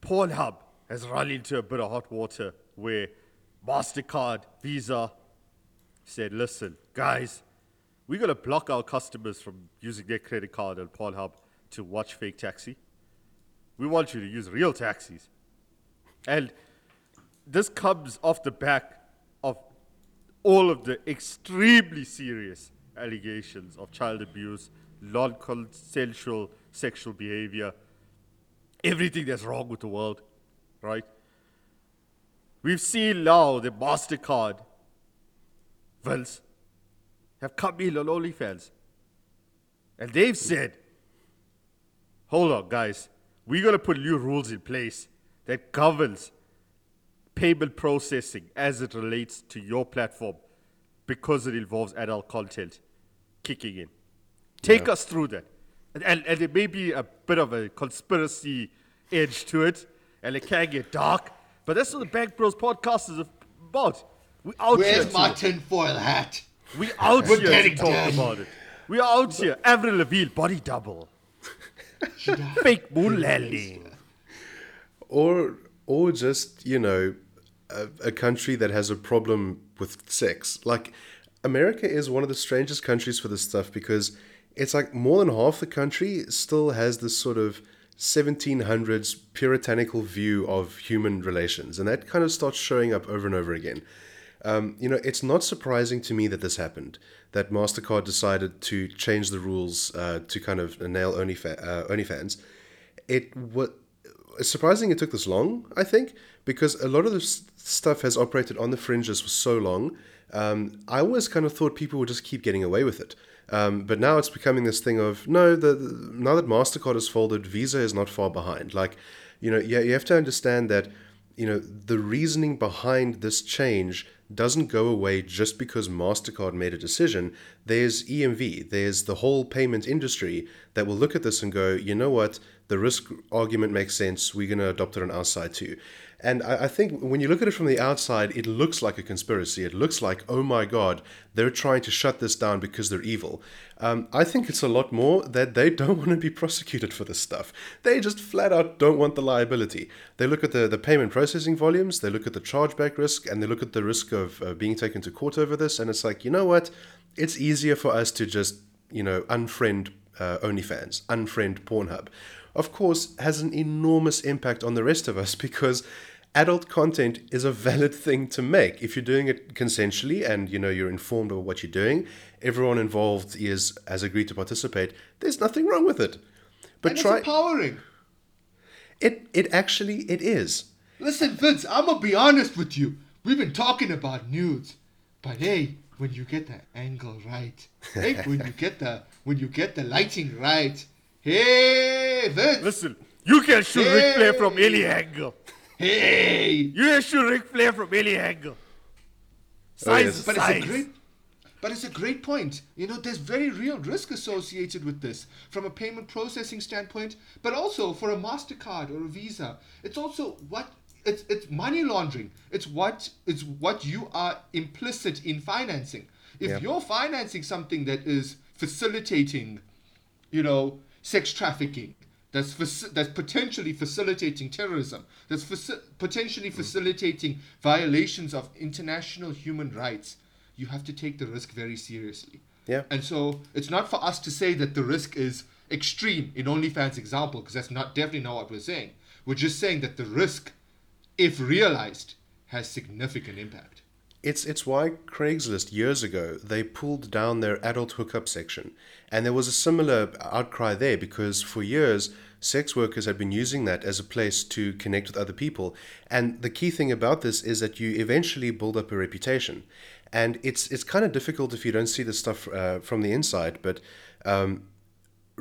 Pornhub has run into a bit of hot water where MasterCard, Visa said, listen, guys, we're going to block our customers from using their credit card on Pornhub to watch fake taxi. We want you to use real taxis. And this comes off the back of all of the extremely serious allegations of child abuse, non consensual sexual behavior, everything that's wrong with the world, right? We've seen now the MasterCard, Vince, have come in on OnlyFans. And they've said, hold on, guys, we're going to put new rules in place that governs payment processing as it relates to your platform because it involves adult content kicking in. Take us through that. And, and, and there may be a bit of a conspiracy edge to it, and it can get dark, but that's what the Bank Bros podcast is about. We out here Where's to, my tinfoil hat? we out We're here to talk done. about it. We are out here. Avril Lavigne, body double. (laughs) Fake landing. or or just you know a, a country that has a problem with sex. Like america is one of the strangest countries for this stuff because it's like more than half the country still has this sort of 1700s puritanical view of human relations. And that kind of starts showing up over and over again. Um, you know it's not surprising to me that this happened that mastercard decided to change the rules uh, to kind of nail OnlyFans, uh, OnlyFans. it was surprising it took this long, I think, because a lot of this stuff has operated on the fringes for so long. Um, I always kind of thought people would just keep getting away with it. Um, but now it's becoming this thing of no, the, the now that Mastercard has folded, Visa is not far behind. Like, you know, yeah, you have to understand that, you know, the reasoning behind this change doesn't go away just because MasterCard made a decision. There's EMV, there's the whole payment industry that will look at this and go, you know what, the risk argument makes sense. We're going to adopt it on our side too. And I, I, think when you look at it from the outside, it looks like a conspiracy. It looks like, oh my God, they're trying to shut this down because they're evil. Um, I think it's a lot more that they (laughs) don't want to be prosecuted for this stuff. They just flat out don't want the liability. They look at the, the payment processing volumes, they look at the chargeback risk, and they look at the risk of uh, being taken to court over this. And it's like, you know what? It's easier for us to just, you know, unfriend uh, OnlyFans, unfriend Pornhub of course, has an enormous impact on the rest of us (laughs) because adult content is a valid thing to make if you're doing it consensually and you know you're informed of what you're doing everyone involved is has agreed to participate there's nothing wrong with it but and try it's empowering it it actually it is listen vince i'm gonna be honest with you we've been talking about nudes but hey when you get the angle right hey (laughs) when you get the when you get the lighting right Hey, Vince. Listen, you can shoot hey. Ric Flair from any angle. Hey. You shoot Ric Flair from any angle. Oh, size oh, yes. but size. It's a great, but it's a great point. You know, there's very real risk associated with this from a payment processing standpoint, but also for a MasterCard or a Visa. It's also what it's it's money laundering. It's what it's what you are implicit in financing. If yeah. you're financing something that is facilitating, you know, sex trafficking, that's, faci- that's potentially facilitating terrorism, that's faci- potentially mm. facilitating violations of international human rights, you have to take the risk very seriously. Yeah. And so it's not for us to say that the risk is extreme in OnlyFans example, because that's not definitely not what we're saying. We're just saying that the risk, if realized, has significant impact. It's it's why Craigslist years ago they pulled down their adult hookup section, and there was a similar outcry there because for years sex workers had been using that as a place to connect with other people. And the key thing about this is that you eventually build up a reputation, and it's it's kind of difficult if you don't see the stuff uh, from the inside, but. Um,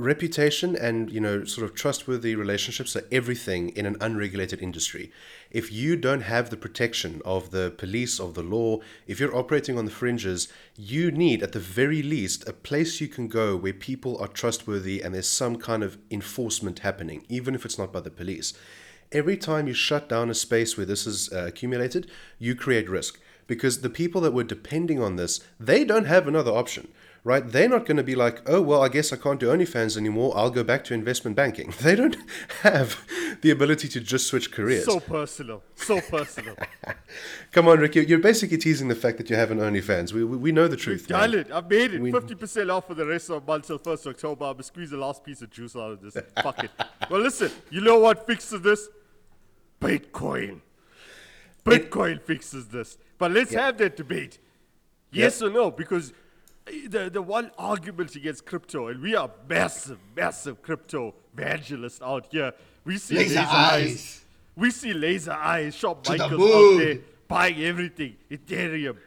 reputation and you know sort of trustworthy relationships are everything in an unregulated industry. If you don't have the protection of the police of the law if you're operating on the fringes you need at the very least a place you can go where people are trustworthy and there's some kind of enforcement happening even if it's not by the police. Every time you shut down a space where this is uh, accumulated you create risk. Because the people that were depending on this they don't have another option right? They're not going to be like, oh, well, I guess I can't do OnlyFans anymore. I'll go back to investment banking. (laughs) They don't have the ability to just switch careers. So personal. So personal. (laughs) Come on, Ricky. You're basically teasing the fact that you have an OnlyFans. We, we, we know the truth. We've Done it. I've made it. We... 50% off for the rest of the month till 1st October. I'm going to squeeze the last piece of juice out of this. Fuck it. (laughs) Well, listen, you know what fixes this? Bitcoin. Bitcoin it... fixes this. But let's have that debate. Yes or no? Because the, the one argument against crypto, and we are massive, massive crypto evangelists out here. We see laser, laser eyes. eyes. We see laser eyes. Shop to Michaels the out there buying everything: Ethereum,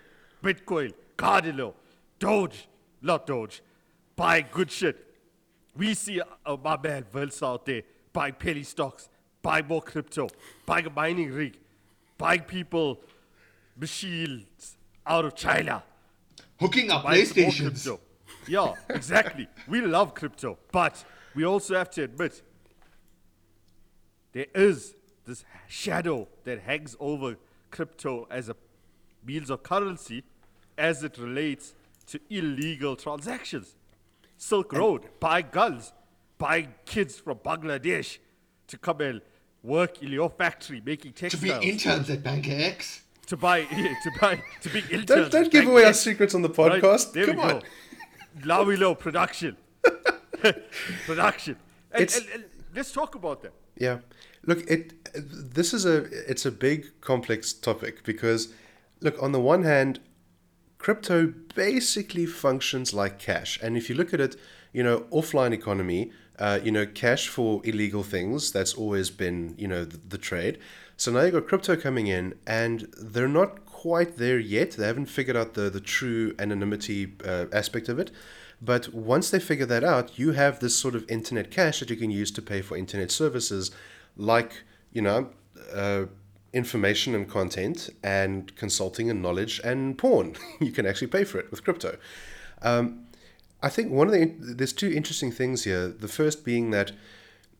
Bitcoin, Cardano, Doge, not Doge, buying good shit. We see uh, my man Vince out there buying penny stocks, buying more crypto, buying a mining rig, buying people machines out of China hooking up PlayStations. Yeah, exactly. we love crypto, but we also have to admit there is this shadow that hangs over crypto as a means of currency as it relates to illegal transactions. Silk Road, buy guns, buy kids from Bangladesh to come and work in your factory making textiles. To be interns at Bank X. to buy, (laughs) to buy, to be interns. Don't, don't give away our secrets on the Right, podcast. there Come we on. go. Now we production. (laughs) (laughs) production. And, It's- and- and let's talk about that. Yeah. Look, it this is a it's a big complex topic because look, on the one hand, crypto basically functions like cash. And if you look at it, you know, offline economy, uh, you know, cash for illegal things, that's always been, you know, the, the trade. So now you've got crypto coming in and they're not quite there yet. They haven't figured out the, the true anonymity uh, aspect of it. But once they figure that out, you have this sort of internet cash that you can use to pay for internet services like, you know, uh, information and content and consulting and knowledge and porn. (laughs) you can actually pay for it with crypto. Um, I think one of the there's two interesting things here. The first being that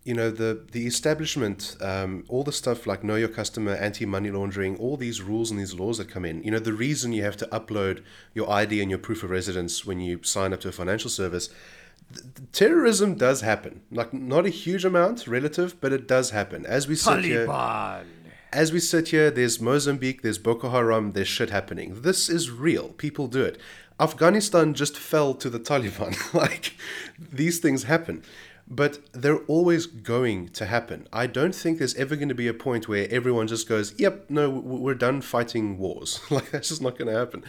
you know the the establishment, um, all the stuff like know your customer, anti money laundering, all these rules and these laws that come in. You know the reason you have to upload your ID and your proof of residence when you sign up to a financial service. th- Terrorism does happen, like not a huge amount relative, but it does happen. As we sit here, as we sit here, there's Mozambique, there's Boko Haram, there's shit happening. This is real. People do it. Afghanistan just fell to the Taliban. (laughs) like, these things happen. But they're always going to happen. I don't think there's ever going to be a point where everyone just goes, yep, no, we're done fighting wars. (laughs) like, that's just not going to happen.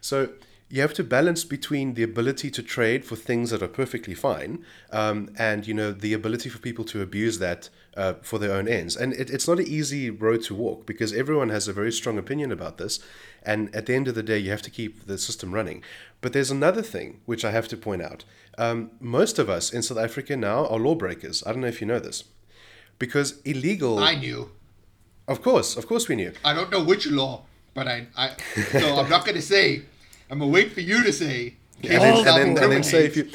So, you have to balance between the ability to trade for things that are perfectly fine um, and you know the ability for people to abuse that uh, for their own ends. And it, it's not an easy road to walk because everyone has a very strong opinion about this. And at the end of the day you have to keep the system running. But there's another thing which i have to point out. Um, most of us in south africa now are lawbreakers. I don't know if you know this. Because illegal I knew. of course of course we knew. I don't know which law, but I, I so I'm not gonna say. I'm gonna wait for you to say. and then, and then, and then say if you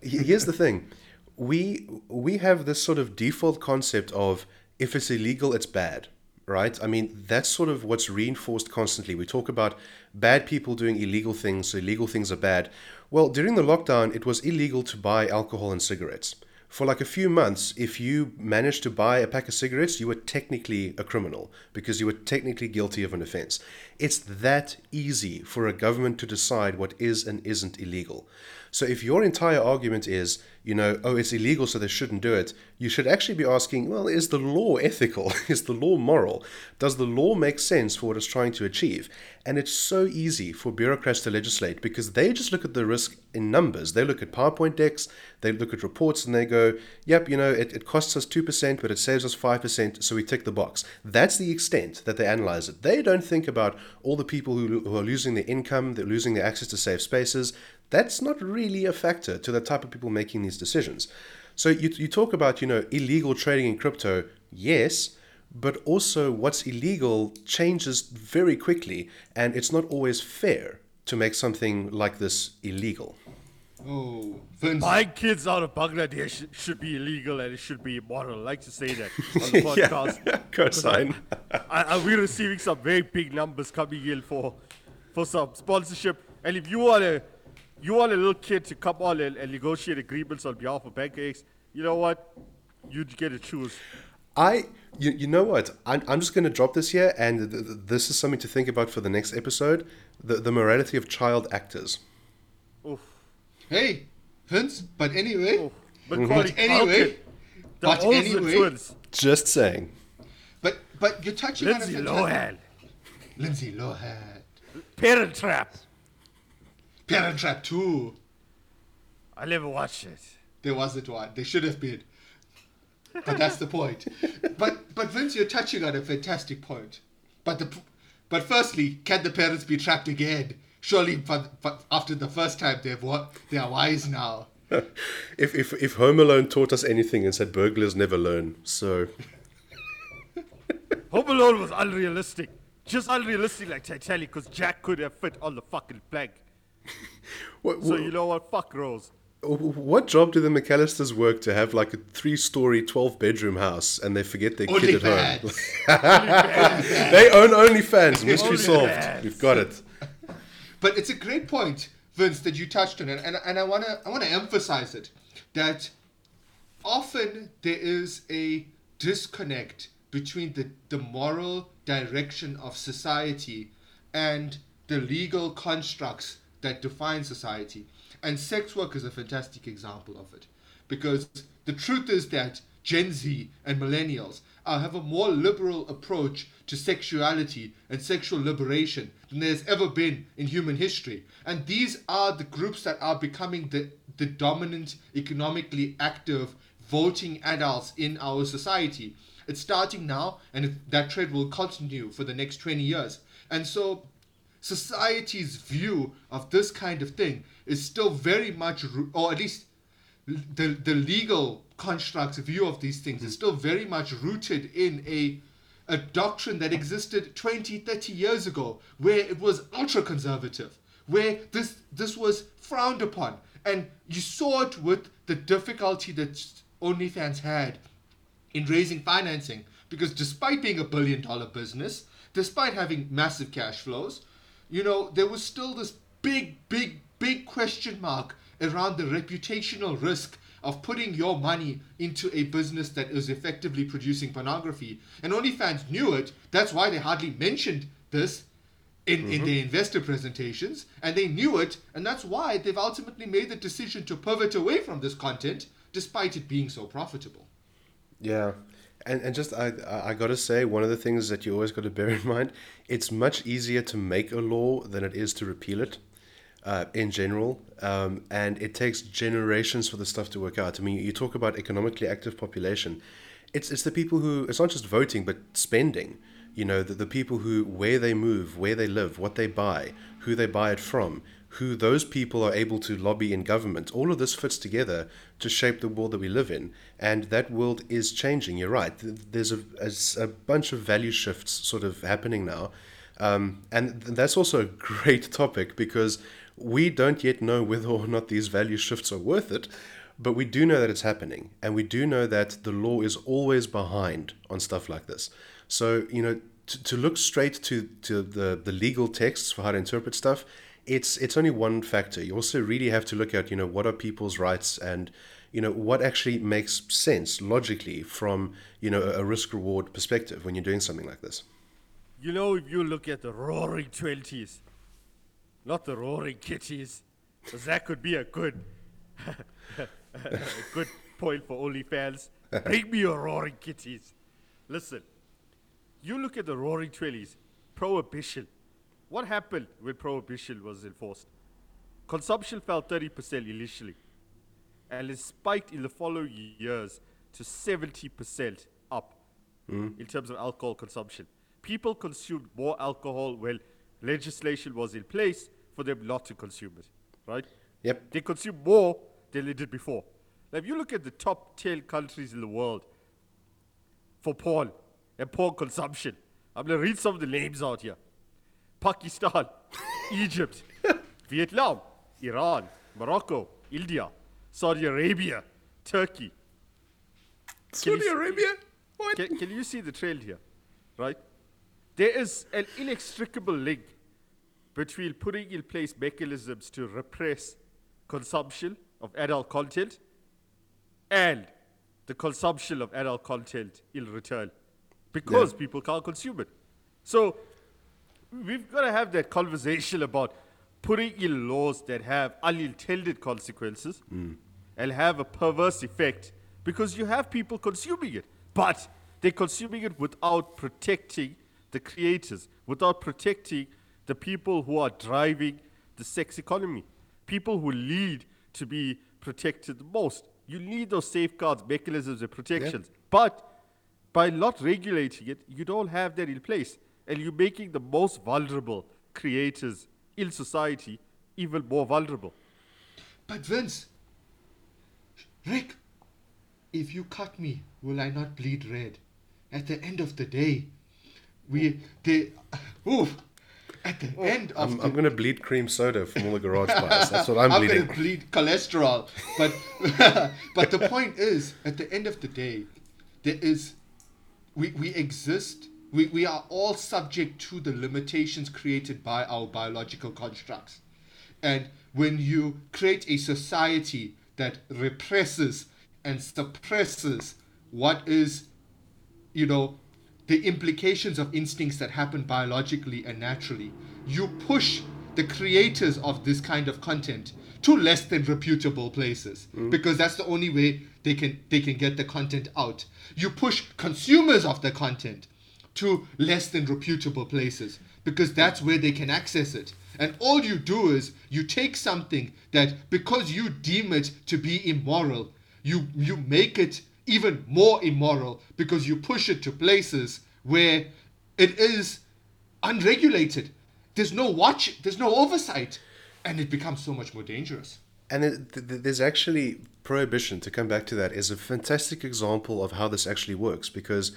here's the thing. We we have this sort of default concept of if it's illegal it's bad right? I mean that's sort of what's reinforced constantly. We talk about bad people doing illegal things so illegal things are bad. Well during the lockdown it was illegal to buy alcohol and cigarettes for like a few months, if you managed to buy a pack of cigarettes, you were technically a criminal because you were technically guilty of an offense. It's that easy for a government to decide what is and isn't illegal. So if your entire argument is, you know, oh, it's illegal, so they shouldn't do it, you should actually be asking, well, is the law ethical? (laughs) is the law moral? Does the law make sense for what it's trying to achieve? And it's so easy for bureaucrats to legislate because they just look at the risk in numbers. They look at PowerPoint decks, they look at reports, and they go, yep, you know, it, it costs us 2%, but it saves us 5%, so we tick the box. That's the extent that they analyze it. They don't think about all the people who, who are losing their income, they're losing their access to safe spaces. That's not really a factor to the type of people making these decisions. So you, you talk about, you know, illegal trading in crypto, yes, but also what's illegal changes very quickly, and it's not always fair to make something like this illegal. Oh, Vince. Buying kids out of Bangladesh should be illegal and it should be immoral. I like to say that (laughs) on the podcast. (laughs) Co-sign. (laughs) I, I, we're receiving some very big numbers coming in for for some sponsorship. And if you want a you want a little kid to come on and, and negotiate agreements on behalf of Bank X, you know what? You get to choose. I, you, you know what? I'm, I'm just going to drop this here, and th- th- this is something to think about for the next episode the, the morality of child actors. Hey, Vince. But anyway, Oh, but mm-hmm. Macaulay anyway, Culkin, the but Olsen anyway- twins, Just saying. but but you're touching Lindsay on a Lohan, Lindsay Lohan. Parent Trap. Parent Trap 2. I never watched it. There wasn't one. There should have been. But that's the point. But but Vince, you're touching on a fantastic point. But the but firstly, can the parents be trapped again? Surely, for, for, after the first time, they've what they are wise now. (laughs) If, if, if Home Alone taught us anything, it's that burglars never learn. So, (laughs) Home Alone was unrealistic. Just unrealistic like Titanic because Jack could have fit on the fucking plank. (laughs) what, So you know what? Fuck Rose. what job do the McAllisters work to have like a three story, 12 bedroom house and they forget their Only kid at home? (laughs) they own OnlyFans. Mystery solved. OnlyFans. We've got it. But it's a great point. Vince, that you touched on, and, and, and I wanna I wanna emphasize it that often there is a disconnect between the, the moral direction of society and the legal constructs that define society. And sex work is a fantastic example of it. Because the truth is that Gen Z and millennials uh, have a more liberal approach to sexuality and sexual liberation than there's ever been in human history. And these are the groups that are becoming the, the dominant, economically active, voting adults in our society. It's starting now, and that trend will continue for the next 20 years. And so, society's view of this kind of thing is still very much, or at least the, the legal construct's view of these things is still very much rooted in a a doctrine that existed 20 30 years ago where it was ultra conservative where this this was frowned upon. And you saw it with the difficulty that OnlyFans had in raising financing because despite being a billion dollar business despite having massive cash flows you know there was still this big big big question mark around the reputational risk of putting your money into a business that is effectively producing pornography. And OnlyFans knew it. That's why they hardly mentioned this in, in mm-hmm. their investor presentations. And they knew it. And that's why they've ultimately made the decision to pivot away from this content, despite it being so profitable. Yeah. And, and just I I gotta say one of the things that you always got to bear in mind it's much easier to make a law than it is to repeal it uh, in general. Um, and it takes generations for the stuff to work out. I mean you talk about economically active population. It's it's the people who it's not just voting but spending. You know the, the people who where they move where they live what they buy who they buy it from who those people are able to lobby in government. All of this fits together to shape the world that we live in and that world is changing. You're right. There's a, a, a bunch of value shifts sort of happening now. Um, and that's also a great (laughs) topic because we don't yet know whether or not these value shifts are worth it but we do know that it's happening and we do know that the law is always behind on stuff like this. So you know to, to look straight to, to the, the legal texts for how to interpret stuff it's it's only one factor you also really have to look at you know what are people's rights and you know what actually makes sense logically from you know a risk reward perspective when you're doing something like this You know, if you look at the roaring 20s, not the roaring kitties, that could be a good, (laughs) a good point for OnlyFans. Bring me your roaring kitties. Listen, you look at the roaring 20s, prohibition. What happened when prohibition was enforced? Consumption fell 30% initially, and it spiked in the following years to 70% up hmm. in terms of alcohol consumption. People consumed more alcohol when legislation was in place for them not to consume it, right? Yep. They consume more than they did before. Now, if you look at the top 10 countries in the world for porn and porn consumption, I'm going to read some of the names out here Pakistan, (laughs) Egypt, Vietnam, Iran, Morocco, India, Saudi Arabia, Turkey. Can you Saudi Arabia? What? Can, can you see the trail here? Right? There is an inextricable link between putting in place mechanisms to repress consumption of adult content and the consumption of adult content in return because Yeah. people can't consume it. So we've got to have that conversation (laughs) about putting in laws that have unintended consequences mm. and have a perverse effect because you have people consuming it, but they're consuming it without protecting the creators, without protecting the people who are driving the sex economy, people who need to be protected the most. You need those safeguards, mechanisms, and protections. But by not regulating it, you don't have that in place. And you're making the most vulnerable creators in society even more vulnerable. But Vince, Rick, if you cut me, will I not bleed red? At the end of the day, we they oof. At the oh, end of I'm, the I'm going to bleed cream soda from all the garage bars. That's what I'm, bleeding I'm gonna bleed cholesterol. But (laughs) but the point is, at the end of the day, there is we we exist. We we are all subject to the limitations created by our biological constructs. And when you create a society that represses and suppresses what is, you know, the implications of instincts that happen biologically and naturally, you push the creators of this kind of content to less than reputable places mm. because that's the only way they can they can get the content out. You push consumers of the content to less than reputable places because that's where they can access it. And all you do is you take something that because you deem it to be immoral, you you make it even more immoral because you push it to places where it is unregulated. There's no watch, there's no oversight, and it becomes so much more dangerous. And it, th- th- there's actually prohibition, to come back to that, is a fantastic example of how this actually works because,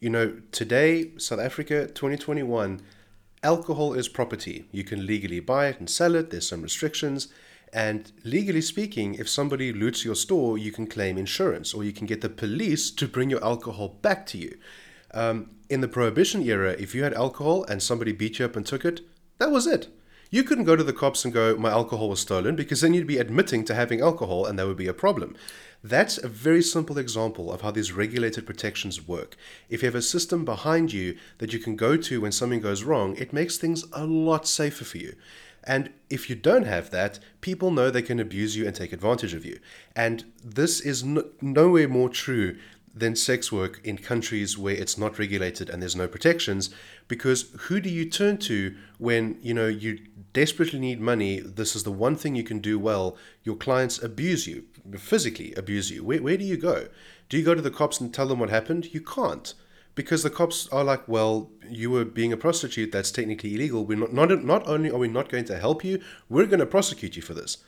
you know, today, South Africa, 2021, alcohol is property. You can legally buy it and sell it, there's some restrictions. And legally speaking, if somebody loots your store, you can claim insurance or you can get the police to bring your alcohol back to you. Um, in the Prohibition era, if you had alcohol and somebody beat you up and took it, that was it. You couldn't go to the cops and go, my alcohol was stolen, because then you'd be admitting to having alcohol and that would be a problem. That's a very simple example of how these regulated protections work. If you have a system behind you that you can go to when something goes wrong, it makes things a lot safer for you. And if you don't have that, people know they can abuse you and take advantage of you. And this is no, nowhere more true than sex work in countries where it's not regulated and there's no protections because who do you turn to when you know you desperately need money this is the one thing you can do well your clients abuse you physically abuse you? Where, where do you go? Do you go to the cops and tell them what happened? You can't because the cops are like well you were being a prostitute that's technically illegal we're not not, not only are we not going to help you we're going to prosecute you for this.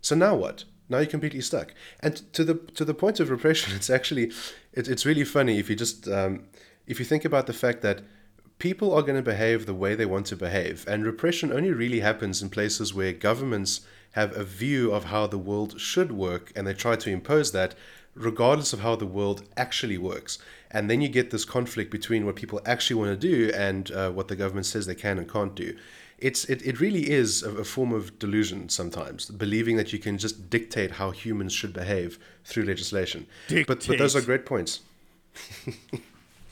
So now what now you're completely stuck. And to the to the point of repression, (laughs) it's actually it, it's really funny if you just um, if you think about the fact that people are going to behave the way they want to behave, and repression only really happens in places where governments have a view of how the world should work, and they try to impose that regardless of how the world actually works. And then you get this conflict between what people actually want to do and uh, what the government says they can and can't do it's it, it really is a, a, form of delusion sometimes believing that you can just dictate how humans should behave through legislation. But, but those are great points.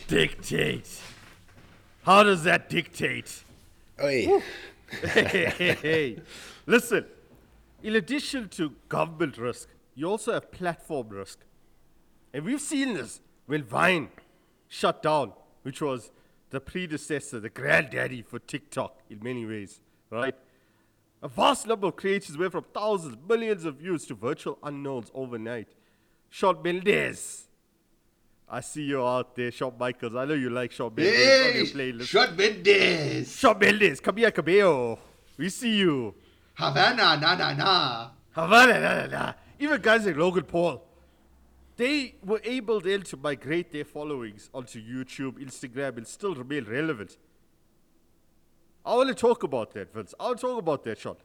Dictate. How does that dictate? Hey. hey, hey, hey. listen in addition to government risk you also have platform risk. And we've seen this when vine shut down which was the predecessor, the granddaddy for TikTok in many ways, right? A vast number of creators went from thousands, millions of views to virtual unknowns overnight. Shawn Mendes. I see you out there, Shawn Michaels. I know you like Shawn Mendes hey, on your playlist. Shawn Mendes. Shawn Mendes, come here, Cabello. We see you. Havana, na na na. Havana, na na na. Even guys like Logan Paul they were able then to migrate their followings onto YouTube, Instagram, and still remain relevant. I want to talk about that, Vince. I want to talk about that, Shawn.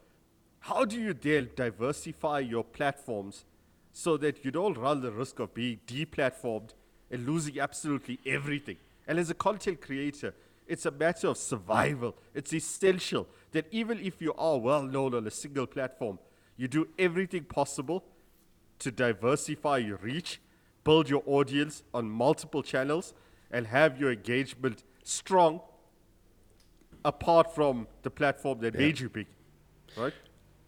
How do you then diversify your platforms so that you don't run the risk of being deplatformed and losing absolutely everything? And as a content creator, it's a matter of survival. It's essential that even if you are well known on a single platform, you do everything possible to diversify your reach, build your audience on multiple channels, and have your engagement strong apart from the platform that Yeah. made you big. Right?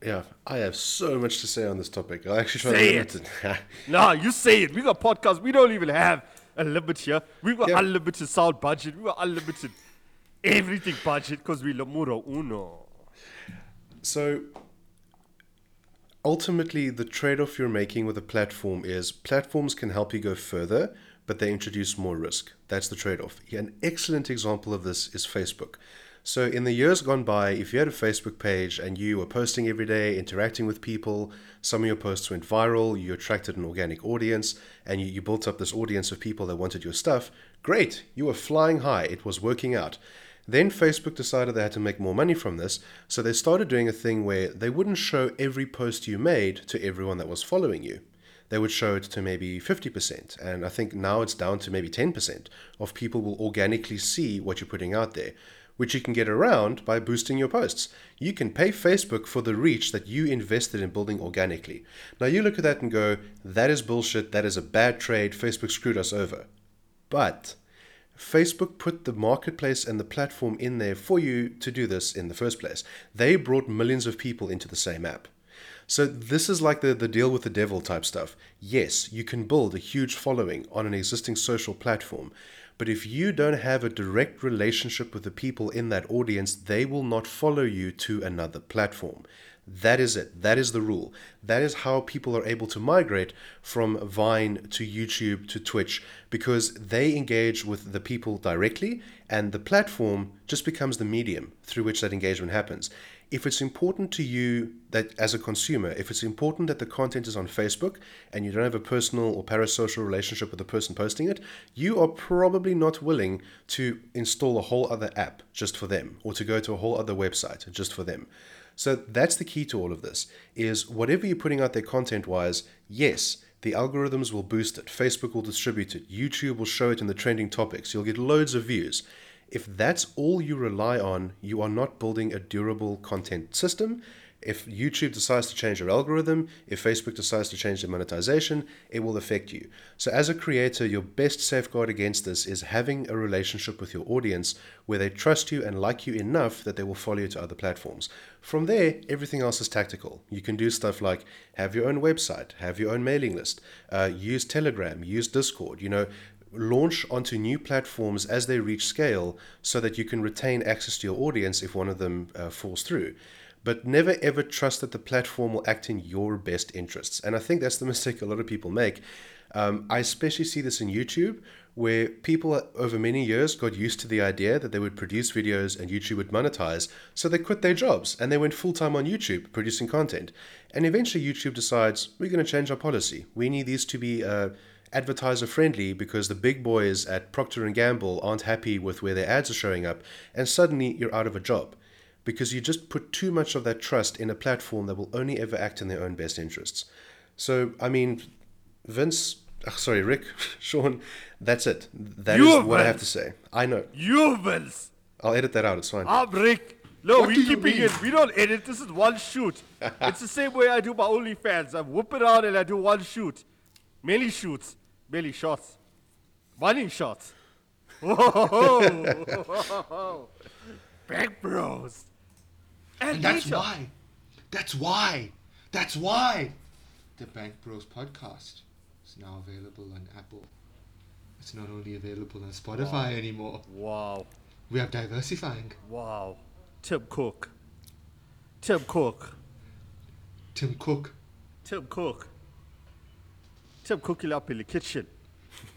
yeah i have so much to say on this topic i actually try Say to it. limit it (laughs) Nah, you say it. We got podcasts. We don't even have a limit here. We got Yeah. unlimited sound budget. We got unlimited everything budget because we Lamuro Uno. So ultimately, the trade off you're making with a platform is platforms can help you go further, but they introduce more risk. That's the trade off. An excellent example of this is Facebook. So, in the years gone by, if you had a Facebook page and you were posting every day, interacting with people, some of your posts went viral, you attracted an organic audience, and you, you built up this audience of people that wanted your stuff, great, you were flying high, it was working out. Then Facebook decided they had to make more money from this, so they started doing a thing where they wouldn't show every post you made to everyone that was following you. They would show it to maybe 50%, and I think now it's down to maybe 10% of people will organically see what you're putting out there. which you can get around by boosting your posts. You can pay Facebook for the reach that you invested in building organically. Now you look at that and go, that is bullshit, that is a bad trade, Facebook screwed us over. But Facebook put the marketplace and the platform in there for you to do this in the first place. They brought millions of people into the same app. So this is like the, the deal with the devil type stuff. Yes, you can build a huge following on an existing social platform, but if you don't have a direct relationship with the people in that audience, they will not follow you to another platform. That is it. That is the rule. That is how people are able to migrate from Vine to YouTube to Twitch because they engage with the people directly and the platform just becomes the medium through which that engagement happens. If it's important to you that as a consumer, if it's important that the content is on Facebook and you don't have a personal or parasocial relationship with the person posting it, you are probably not willing to install a whole other app just for them or to go to a whole other website just for them. So that's the key to all of this is whatever you're putting out there content wise, yes, the algorithms will boost it. Facebook will distribute it. YouTube will show it in the trending topics. You'll get loads of views. If that's all you rely on, you are not building a durable content system. If YouTube decides to change their algorithm, if Facebook decides to change their monetization, it will affect you. So, as a creator, your best safeguard against this is having a relationship with your audience where they trust you and like you enough that they will follow you to other platforms. From there, everything else is tactical. You can do stuff like have your own website, have your own mailing list, uh, use Telegram, use Discord, you know, launch onto new platforms as they reach scale so that you can retain access to your audience if one of them uh, falls through but never ever trust that the platform will act in your best interests. And I think that's the (laughs) mistake a lot of people make. Um, I especially see this in YouTube, where people over many years got used to the idea that they would produce videos and YouTube would monetize, so they quit their jobs and they went full time on YouTube producing content. And eventually, YouTube decides we're going to change our policy. We need these to be uh, advertiser friendly because the big boys at Procter and Gamble aren't happy with where their ads are showing up, and suddenly you're out of a job because you just put too much of that trust in a platform that will only ever act in their own best interests. So, I mean, Vince, sorry, Rick, (laughs) Sean, that's it. That is You, what I have to say. I know. You, Vince. I'll edit that out. It's fine. I'm Rick. No, we're keeping it. We don't edit. This is one shoot. (laughs) it's the same way I do my OnlyFans. I whoop it out and I do one shoot. Many shoots. Many shots. Money shots. (laughs) Whoa. Bank bros. And, And that's why. That's why. That's why. The Bank Bros podcast is now available on Apple. It's not only available on Spotify anymore. Wow. We are diversifying. Wow. Tim Cook. Tim Cook. Tim Cook. Tim Cook. Tim cooking up in the kitchen.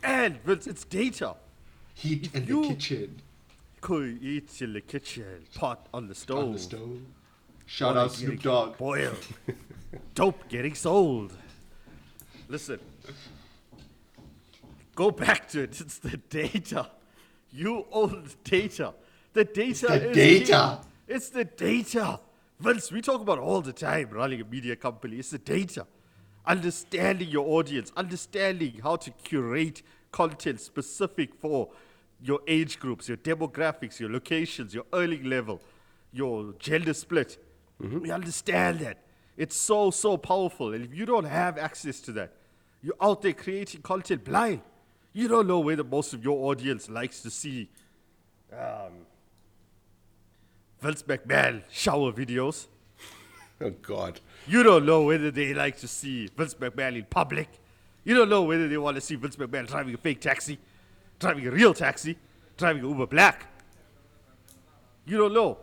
And Vince, it's data. Heat in you- the kitchen. Could eats in the kitchen, pot on the stove. On the stove. Shout out Snoop Dogg. Boiled. (laughs) Dope getting sold. Listen. Go back to it. It's the data. You own the data. The data the is data. king. It's the data. Vince, we talk about all the time running a media company. It's the data. Understanding your audience, understanding how to curate content specific for your age groups, your demographics, your locations, your earning level, your gender split. We understand that. It's so, so powerful. And if you don't have access to that, you're out there creating content blind. You don't know whether most of your audience likes to see um, Vince McMahon shower videos. (laughs) Oh, God. You don't know whether they like to see Vince McMahon in public. You don't know whether they want to see Vince McMahon driving a fake taxi, driving a real taxi, driving Uber Black. You don't know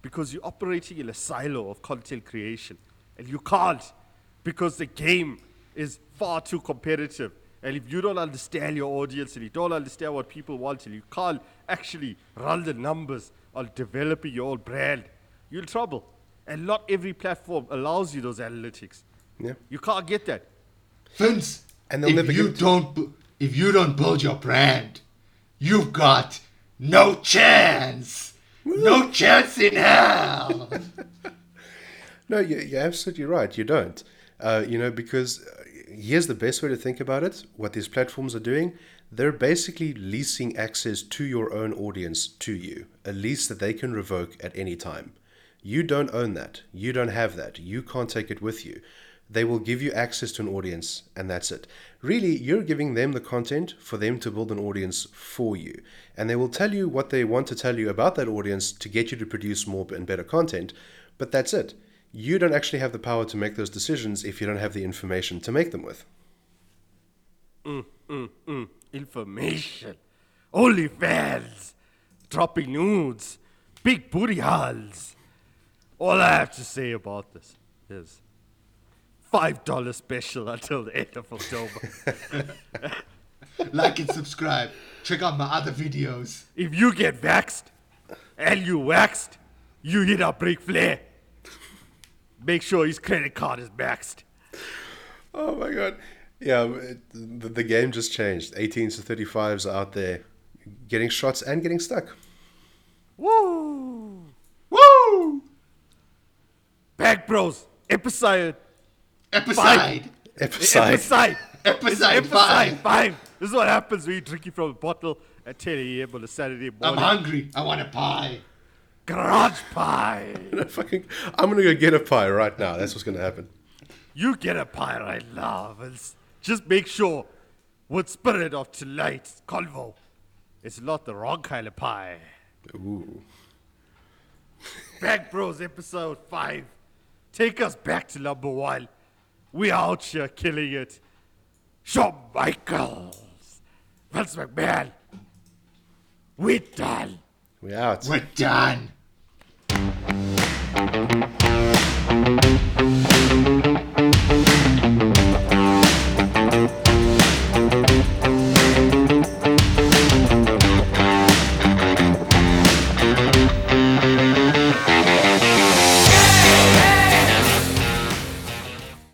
because you're operating in a silo of content creation and you can't because the game is far too competitive. And if you don't understand your audience and you don't understand what people want and you can't actually run the numbers on developing your own brand, you're in trouble. And not every platform allows you those analytics. Yeah. You can't get that. Vince, And they'll if never you give it to- don't, bu- if you don't build your brand, you've got no chance. No chance in hell. (laughs) No, you- you're absolutely right. You don't. Uh, you know, because uh, here's the best way to think about it what these platforms are doing they're basically leasing access to your own audience to you, a lease that they can revoke at any time. You don't own that. You don't have that. You can't take it with you. They will give you access to an audience, and that's it. Really, you're giving them the content for them to build an audience for you. And they will tell you what they want to tell you about that audience to get you to produce more and better content, but that's it. You don't actually have the power to make those decisions if you don't have the information to make them with. Mm, mm, mm. Information. OnlyFans. Dropping nudes. Big booty holes. All I have to say about this is $5 special until the end of October. (laughs) Like and subscribe. Check out my other videos. if you get vaxxed and you waxed, you hit up Ric Flair. Make sure his credit card is maxed. Oh my god. Yeah, it, the, the game just changed. 18s to 35s are out there getting shots and getting stuck. Woo! Woo! Back Bros, episode. Episode. Episode. Episode. Episode Episode five. five. This is what happens when you're drinking from a bottle at 10 a.m. on a Saturday morning. I'm hungry. I want a pie. Garage pie. (laughs) Fucking, I'm gonna go get a pie right now. That's what's gonna happen. You get a pie right now. Just make sure, with spirit of tonight's convo, it's not the wrong kind of pie. Ooh. Back Bros episode 5. Take us back to number one. We out here killing it. Shawn Michaels, Vince McMahon, we done. We out. We're done.